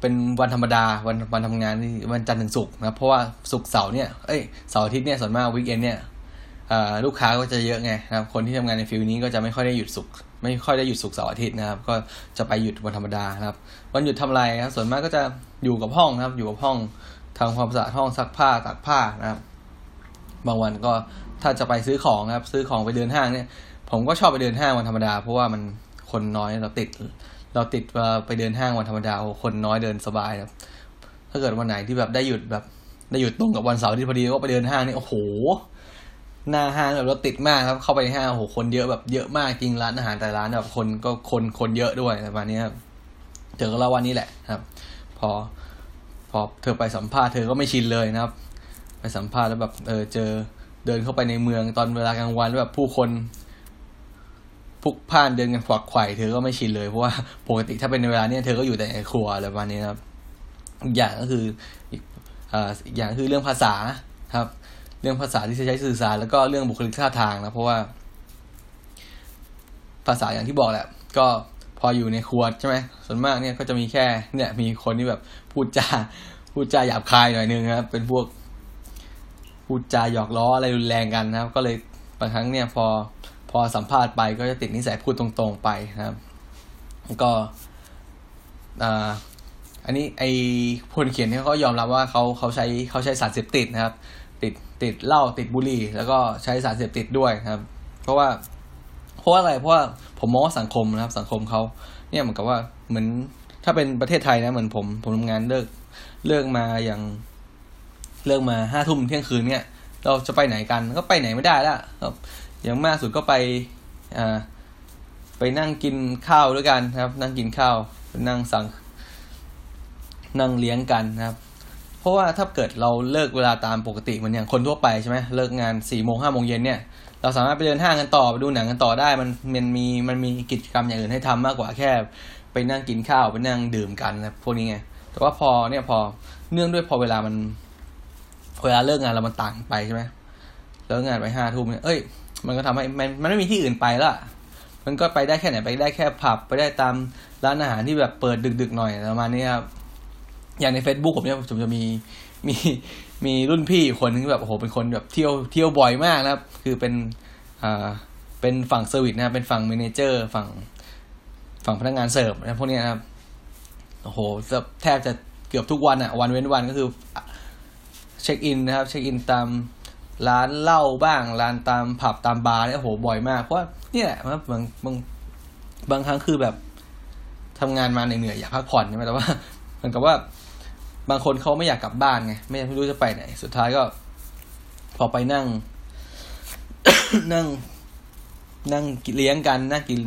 S1: เป็นวันธรรมดาวันวันทำงานวันจันทร์ถึงศุกร์นะเพราะว่าศุกร์เสาร์เนี่ยเอ้ยเสาร์อาทิตย์เนี่ยส่วนมากวิกเอนเนี่ยลูกค้าก็จะเยอะไงนะครับ คนที่ทำงานในฟิลนี้ก็จะไม่ค่อยได้หยุดศุกร์ไม่ค่อยได้หยุดศุกร์เสาร์อาทิตย์นะครับ ก็จะไปหยุดวันธรรมดานะครับ วันหยุดทำอะไรครับ ส่วนมากก็จะอยู่กับห้องนะครับ อยู่กับห้องทำความสะอาดห้องซักผ้าตากผ้านะครับ บางวันก็ ถ้าจะไปซื้อของครับ ซื้อของไปเดินห้างเนี่ย ผมก็ชอบไปเดินห้างวันธรรมดา เพราะว่ามันคนน้อยเราติด เราติดวลาไปเดินห้างวันธรรมดา คนน้อยเดินสบายครับ ถ้าเกิดวันไหนที่แบบได้หยุดแบบได้หยุดตรงกับวันเสาร์ที่พอดีก็ไปเดินห้างนี่โอ้โหหน้าห้างแบบรถติดมากครับเข้าไปห้างโอ้โหคนเยอะแบบเยอะมากจริงร้านอาหารแต่ร้านแบบคนก็คนคนเยอะด้วยประมาณนี้ครับเธอก็เล่าวันนี้แหละครับ พอ พอเธอไปสัมภาษณ์เธอก็ไม่ชินเลยนะครับ ไปสัมภาษณ์แล้วแบบเออเจอ เดินเข้าไปในเมืองตอนเวลากลางวันแบบผู้คนพุกพ่านเดินกันขวักไขว่เธอก็ไม่ชินเลยเพราะว่าปกติถ้าเป็นในเวลาเนี้ยเธอก็อยู่แต่ในครัวอะไรประมาณนี้ครับอีกอย่างก็คืออีกอีกอย่างคือเรื่องภาษาครับ เรื่องภาษาที่จะใช้สื่อสารแล้วก็เรื่องบุคลิกท่าทางนะเพราะว่า ภาษาอย่างที่บอกแหละ ก็พออยู่ในครัวใช่ไหมส่วนมากเนี่ยก็จะมีแค่เนี่ยมีคนที่แบบพูดจาพูดจาหยาบคายหน่อยนึงครับเป็นพวก พูดจาหยอกล้ออะไรรุนแรงกันนะครับ ก็เลยบางครั้งเนี่ยพอพอสัมภาษณ์ไปก็จะติดนิสัยพูดตรงๆไปนะครับ ก็อ่าอันนี้ไอคนเขียนเนี่ยเขายอมรับว่าเขาเขาใช้เขาใช้สารเสพติดนะครับ ติดติดเหล้าติดบุหรี่ แล้วก็ใช้สารเสพติดด้วยครับ เพราะว่าเพราะว่าอะไรเพราะว่าผมมองว่าสังคมนะครับ สังคมเขาเนี่ยเหมือนกับว่าเหมือนถ้าเป็นประเทศไทยนะเหมือนผมผมทำงานเลิกเลิกมาอย่าง เลิกมาห้าทุ่มเที่ยงคืนเนี่ย เราจะไปไหนกันก็ไปไหนไม่ได้แล้วครับ อย่างมากสุดก็ไปอ่าไปนั่งกินข้าวด้วยกันครับ นั่งกินข้าวนั่งสั่ง นั่งเลี้ยงกันนะครับ เพราะว่าถ้าเกิดเราเลิกเวลาตามปกติเหมือนอย่างคนทั่วไปใช่ไหมเลิกงานสี่โมงห้าโมงเย็นเนี่ยเราสามารถไปเดินห้างกันต่อไปดูหนังกันต่อได้ มันมันมีมันมีกิจกรรมอย่างอื่นให้ทำมากกว่าแค่ ไปนั่งกินข้าวไปนั่งดื่มกันนะพวกนี้ไงแต่ว่าพอเนี่ยพอเนื่องด้วยพอเวลามัน เวลาเลิกงานเรามันต่างไปใช่ไหมเลิกงานไปห้าทุ่มเนี่ยเอ้ย มันก็ทำให้มันมันไม่มีที่อื่นไปละมันก็ไปได้แค่ไหนไปได้แค่ผับไปได้ตามร้านอาหารที่แบบเปิดดึกๆหน่อยประมาณนี้ครับอย่างใน Facebook ผมเนี่ยผมจะมีมีมีรุ่นพี่คนนึงแบบโอ้โหเป็นคนแบบเที่ยวเที่ยวบ่อยมากนะครับ คือเป็นอ่าเป็นฝั่ง service นะเป็นฝั่ง manager ฝั่งฝั่งพนักงานเสิร์ฟนะพวกนี้นะครับโอ้โหแทบจะเกือบทุกวันอะวันเว้นวันก็คือ เช็คอินนะครับ เช็คอินตามร้านเหล้าบ้าง ร้านตามผับตามบาร์เนี่ยโหบ่อยมาก เพราะนี่แหละบางบางบางครั้งคือแบบทำงานมาเหนื่อยอยากพักผ่อนใช่ไหมแต่ว่าเหมือนกับว่า บางคนเขาไม่อยากกลับบ้านไงไม่ไม่รู้จะไปไหน สุดท้ายก็ พอไปนั่ง นั่ง นั่งเลี้ยงกันนั่งกิน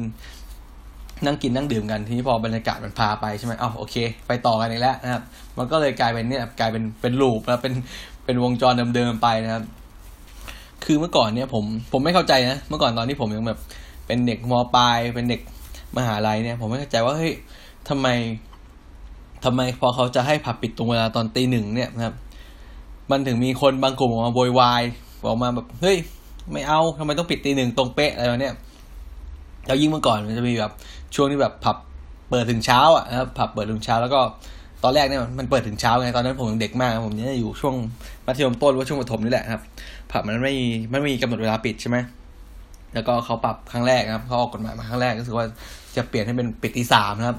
S1: นั่งกินนั่งดื่มกันทีนี้พอบรรยากาศมันพาไปใช่ไหมอ้าวโอเค ไปต่อกันอีกแล้วนะครับ มันก็เลยกลายเป็นเนี่ยกลายเป็นเป็นลูปแล้วเป็น เป็นวงจรเดิมๆไปนะครับ คือเมื่อก่อนเนี่ย ผมผมไม่เข้าใจนะเมื่อก่อนตอนที่ผมยังแบบ เป็นเด็กมปลายเป็นเด็กมหาลัยเนี่ย ผมไม่เข้าใจว่าเฮ้ยทำไมทำไมพอเขาจะให้ผับปิดตรงเวลาตอนตีหนึ่งเนี่ยนะครับ มันถึงมีคนบางกลุ่มออกมาโวยวายออกมาแบบเฮ้ยไม่เอาทำไมต้องปิดตีหนึ่งตรงเป๊ะอะไรแบบเนี้ยแล้วยิ่งเมื่อก่อนมันจะมีแบบช่วงที่แบบผับเปิดถึงเช้าอะนะครับผับเปิดถึงเช้าแล้วก็ ตอนแรกเนี่ยมันเปิดถึงเช้าไงตอนนั้นผมยังเด็กมากผมเนี่ยอยู่ช่วงมัธยมต้นหรือว่าช่วงประถมนี่แหละครับผับมันไม่ไม่มีกำหนดเวลาปิดใช่ไหมแล้วก็เขาปรับครั้งแรกนะครับเขาออกกฎหมายมาครั้งแรกก็คือว่าจะเปลี่ยนให้เป็นปิดตีสามนะครับ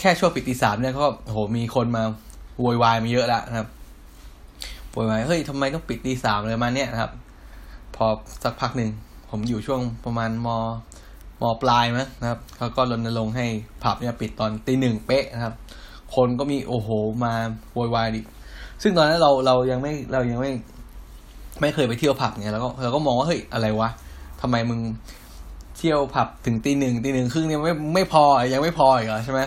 S1: แค่ช่วงปิดตีสามเนี่ยก็โหมีคนมาโวยวายมาเยอะแล้วนะครับโวยวายเฮ้ยทำไมต้องปิดตีสามเลยมาเนี่ยนะครับ พอสักพักหนึ่งผมอยู่ช่วงประมาณมมปลายมั้งนะครับเขาก็รณรงค์ให้ผับเนี่ยปิดตอนตีหนึ่งเป๊ะนะครับ คนก็มีโอ้โหมาโวยวายดิซึ่งตอนนั้นเราเรายังไม่เรายังไม่ ไม่เคยไปเที่ยวผับไงแล้วก็เราก็มองว่าเฮ้ยอะไรวะทำไมมึงเที่ยวผับถึงตีหนึ่งตีหนึ่งครึ่งเนี่ยไม่ไม่พอยังไม่พออีกเหรอใช่ไหม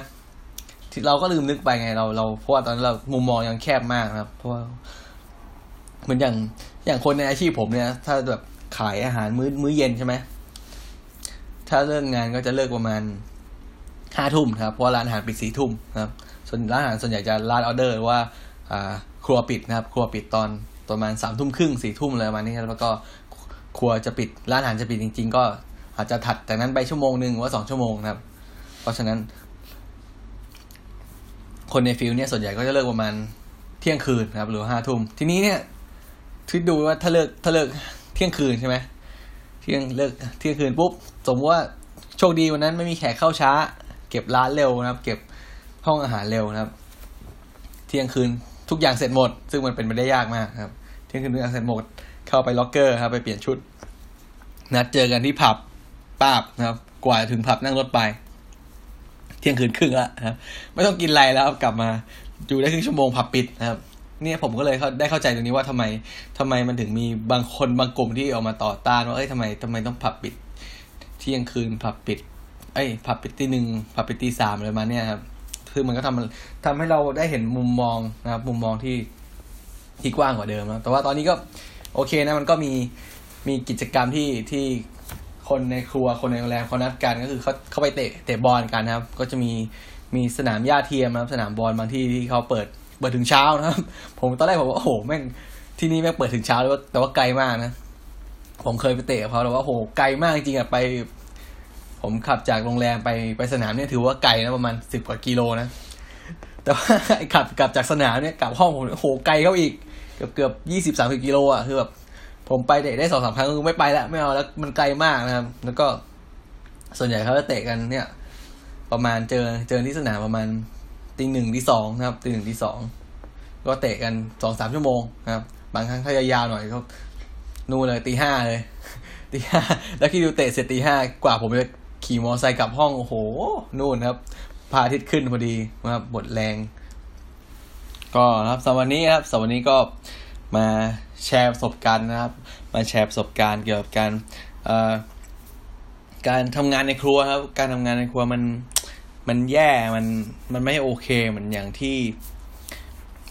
S1: เราก็ลืมนึกไปไงเราเราเพราะว่าตอนนั้นเรามุมมองยังแคบมากนะครับ เพราะว่าเหมือนอย่างอย่างคนในอาชีพผมเนี่ย ถ้าแบบขายอาหารมื้อมื้อเย็นใช่ไหมถ้าเลิกงานก็จะเลิกประมาณ ห้าทุ่มครับ เพราะร้านอาหารปิดสี่ทุ่มครับ ส่วนร้านอาหารส่วนใหญ่จะร้านออเดอร์ว่าครัวปิดนะครับ ครัวปิดตอนประมาณสามทุ่มครึ่งสี่ทุ่มเลยประมาณนี้แล้วก็ครัวจะปิดร้านอาหารจะปิดจริง ๆ ก็อาจจะถัดจากนั้นไปชั่วโมงหนึ่งหรือว่าสองชั่วโมงนะครับ เพราะฉะนั้น คนใน field เนี่ยส่วนใหญ่ก็จะเลิกประมาณเที่ยงคืนนะครับหรือห้าทุ่มทีนี้เนี่ยคิดดูว่าถ้าเลิกถ้าเลิกเที่ยงคืนใช่ไหมเที่ยงเลิกเที่ยงคืนปุ๊บสมมติว่าโชคดีวันนั้นไม่มีแขกเข้าช้า เก็บร้านเร็วนะครับ เก็บห้องอาหารเร็วนะครับ เที่ยงคืนทุกอย่างเสร็จหมด ซึ่งมันเป็นไปได้ยากมากครับ เที่ยงคืนทุกอย่างเสร็จหมด เข้าไปล็อกเกอร์ครับ ไปเปลี่ยนชุด นัดเจอกันที่ผับป้าบนะครับ กว่าถึงผับนั่งรถไป เที่ยงคืนครึ่งละครับ ไม่ต้องกินอะไรแล้วกลับมาอยู่ได้ครึ่งชั่วโมงผับปิดนะครับเนี่ยผมก็เลยได้เข้าใจตรงนี้ว่าทำไมทำไมมันถึงมีบางคนบางกลุ่มที่ออกมาต่อต้านว่าเอ้ยทำไมทำไมต้องผับปิด เที่ยงคืนผับปิด อ้ผับปิตีหนึ่งผับปิตีสามอะไรมาเนี่ยครับคือมันก็ทำทำให้เราได้เห็นมุมมองนะครับ มุมมองที่ที่กว้างกว่าเดิมนะแต่ว่าตอนนี้ก็โอเคนะ มันก็มีมีกิจกรรมที่ที่คนในครัวคนในโรงแรมเขานัดกันก็คือเขาเขาไปเตะเตะบอลกันนะครับ ก็จะมีมีสนามหญ้าเทียมนะครับ สนามบอลบางที่ที่เขาเปิดเปิดถึงเช้านะครับ ผมตอนแรกผมว่าโอ้โหแม่งที่นี่แม่งเปิดถึงเช้าเลยว่าแต่ว่าไกลมากนะผมเคยไปเตะเขาแล้วว่าโอ้โหไกลมากจริงๆอะไป ผมขับจากโรงแรมไปไปสนามเนี่ยถือว่าไกลนะประมาณสิบกว่ากิโลนะ แต่ว่าขับกลับจากสนามเนี่ยกลับห้องผมโหไกลเข้าอีก เกือบเกือบยี่สิบสามสิบกิโลอะคือแบบผมไปเตะได้สองสามครั้งก็ไม่ไปแล้วไม่เอาแล้วมันไกลมากนะครับ แล้วก็ส่วนใหญ่เขาจะเตะกันเนี่ย ประมาณเจอเจอที่สนามประมาณตีหนึ่งที่สองนะครับตีหนึ่งที่สองก็เตะกันสองสามชั่วโมงนะครับ บางครั้งถ้ายาวๆหน่อยเขานู่นเลยตีห้าเลยตีห้าแล้วที่ดูเตะเสร็จตีห้ากว่าผมจะ ขี่มอไซค์กลับห้องโอ้โหนู่นครับพาอาทิตย์ขึ้นพอดีนะครับบทแรง ก็ครับสำหรับวันนี้ครับสำหรับวันนี้ก็มาแชร์ประสบการณ์นะครับ มาแชร์ประสบการณ์เกี่ยวกับการการทำงานในครัวครับ การทำงานในครัวมันมันแย่มันมันไม่โอเคเหมือนอย่างที่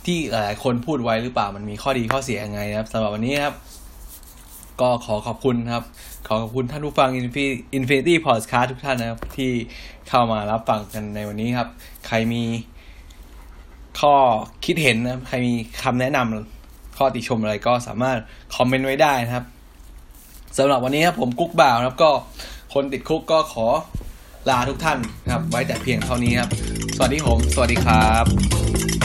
S1: ที่หลายคนพูดไว้หรือเปล่ามันมีข้อดีข้อเสียยังไงนะครับสำหรับวันนี้ครับ ก็ขอขอบคุณครับ ขอขอบคุณท่านผู้ฟัง Infinity Podcast ทุกท่านนะครับ ที่เข้ามารับฟังกันในวันนี้ครับ ใครมีข้อคิดเห็นนะใครมีคำแนะนำข้อติชมอะไรก็สามารถคอมเมนต์ไว้ได้นะครับสำหรับวันนี้ครับผมกุ๊กบ่าวครับก็คนติดคุกก็ขอลาทุกท่านครับ ไว้แต่เพียงเท่านี้ครับ สวัสดีผม สวัสดีครับ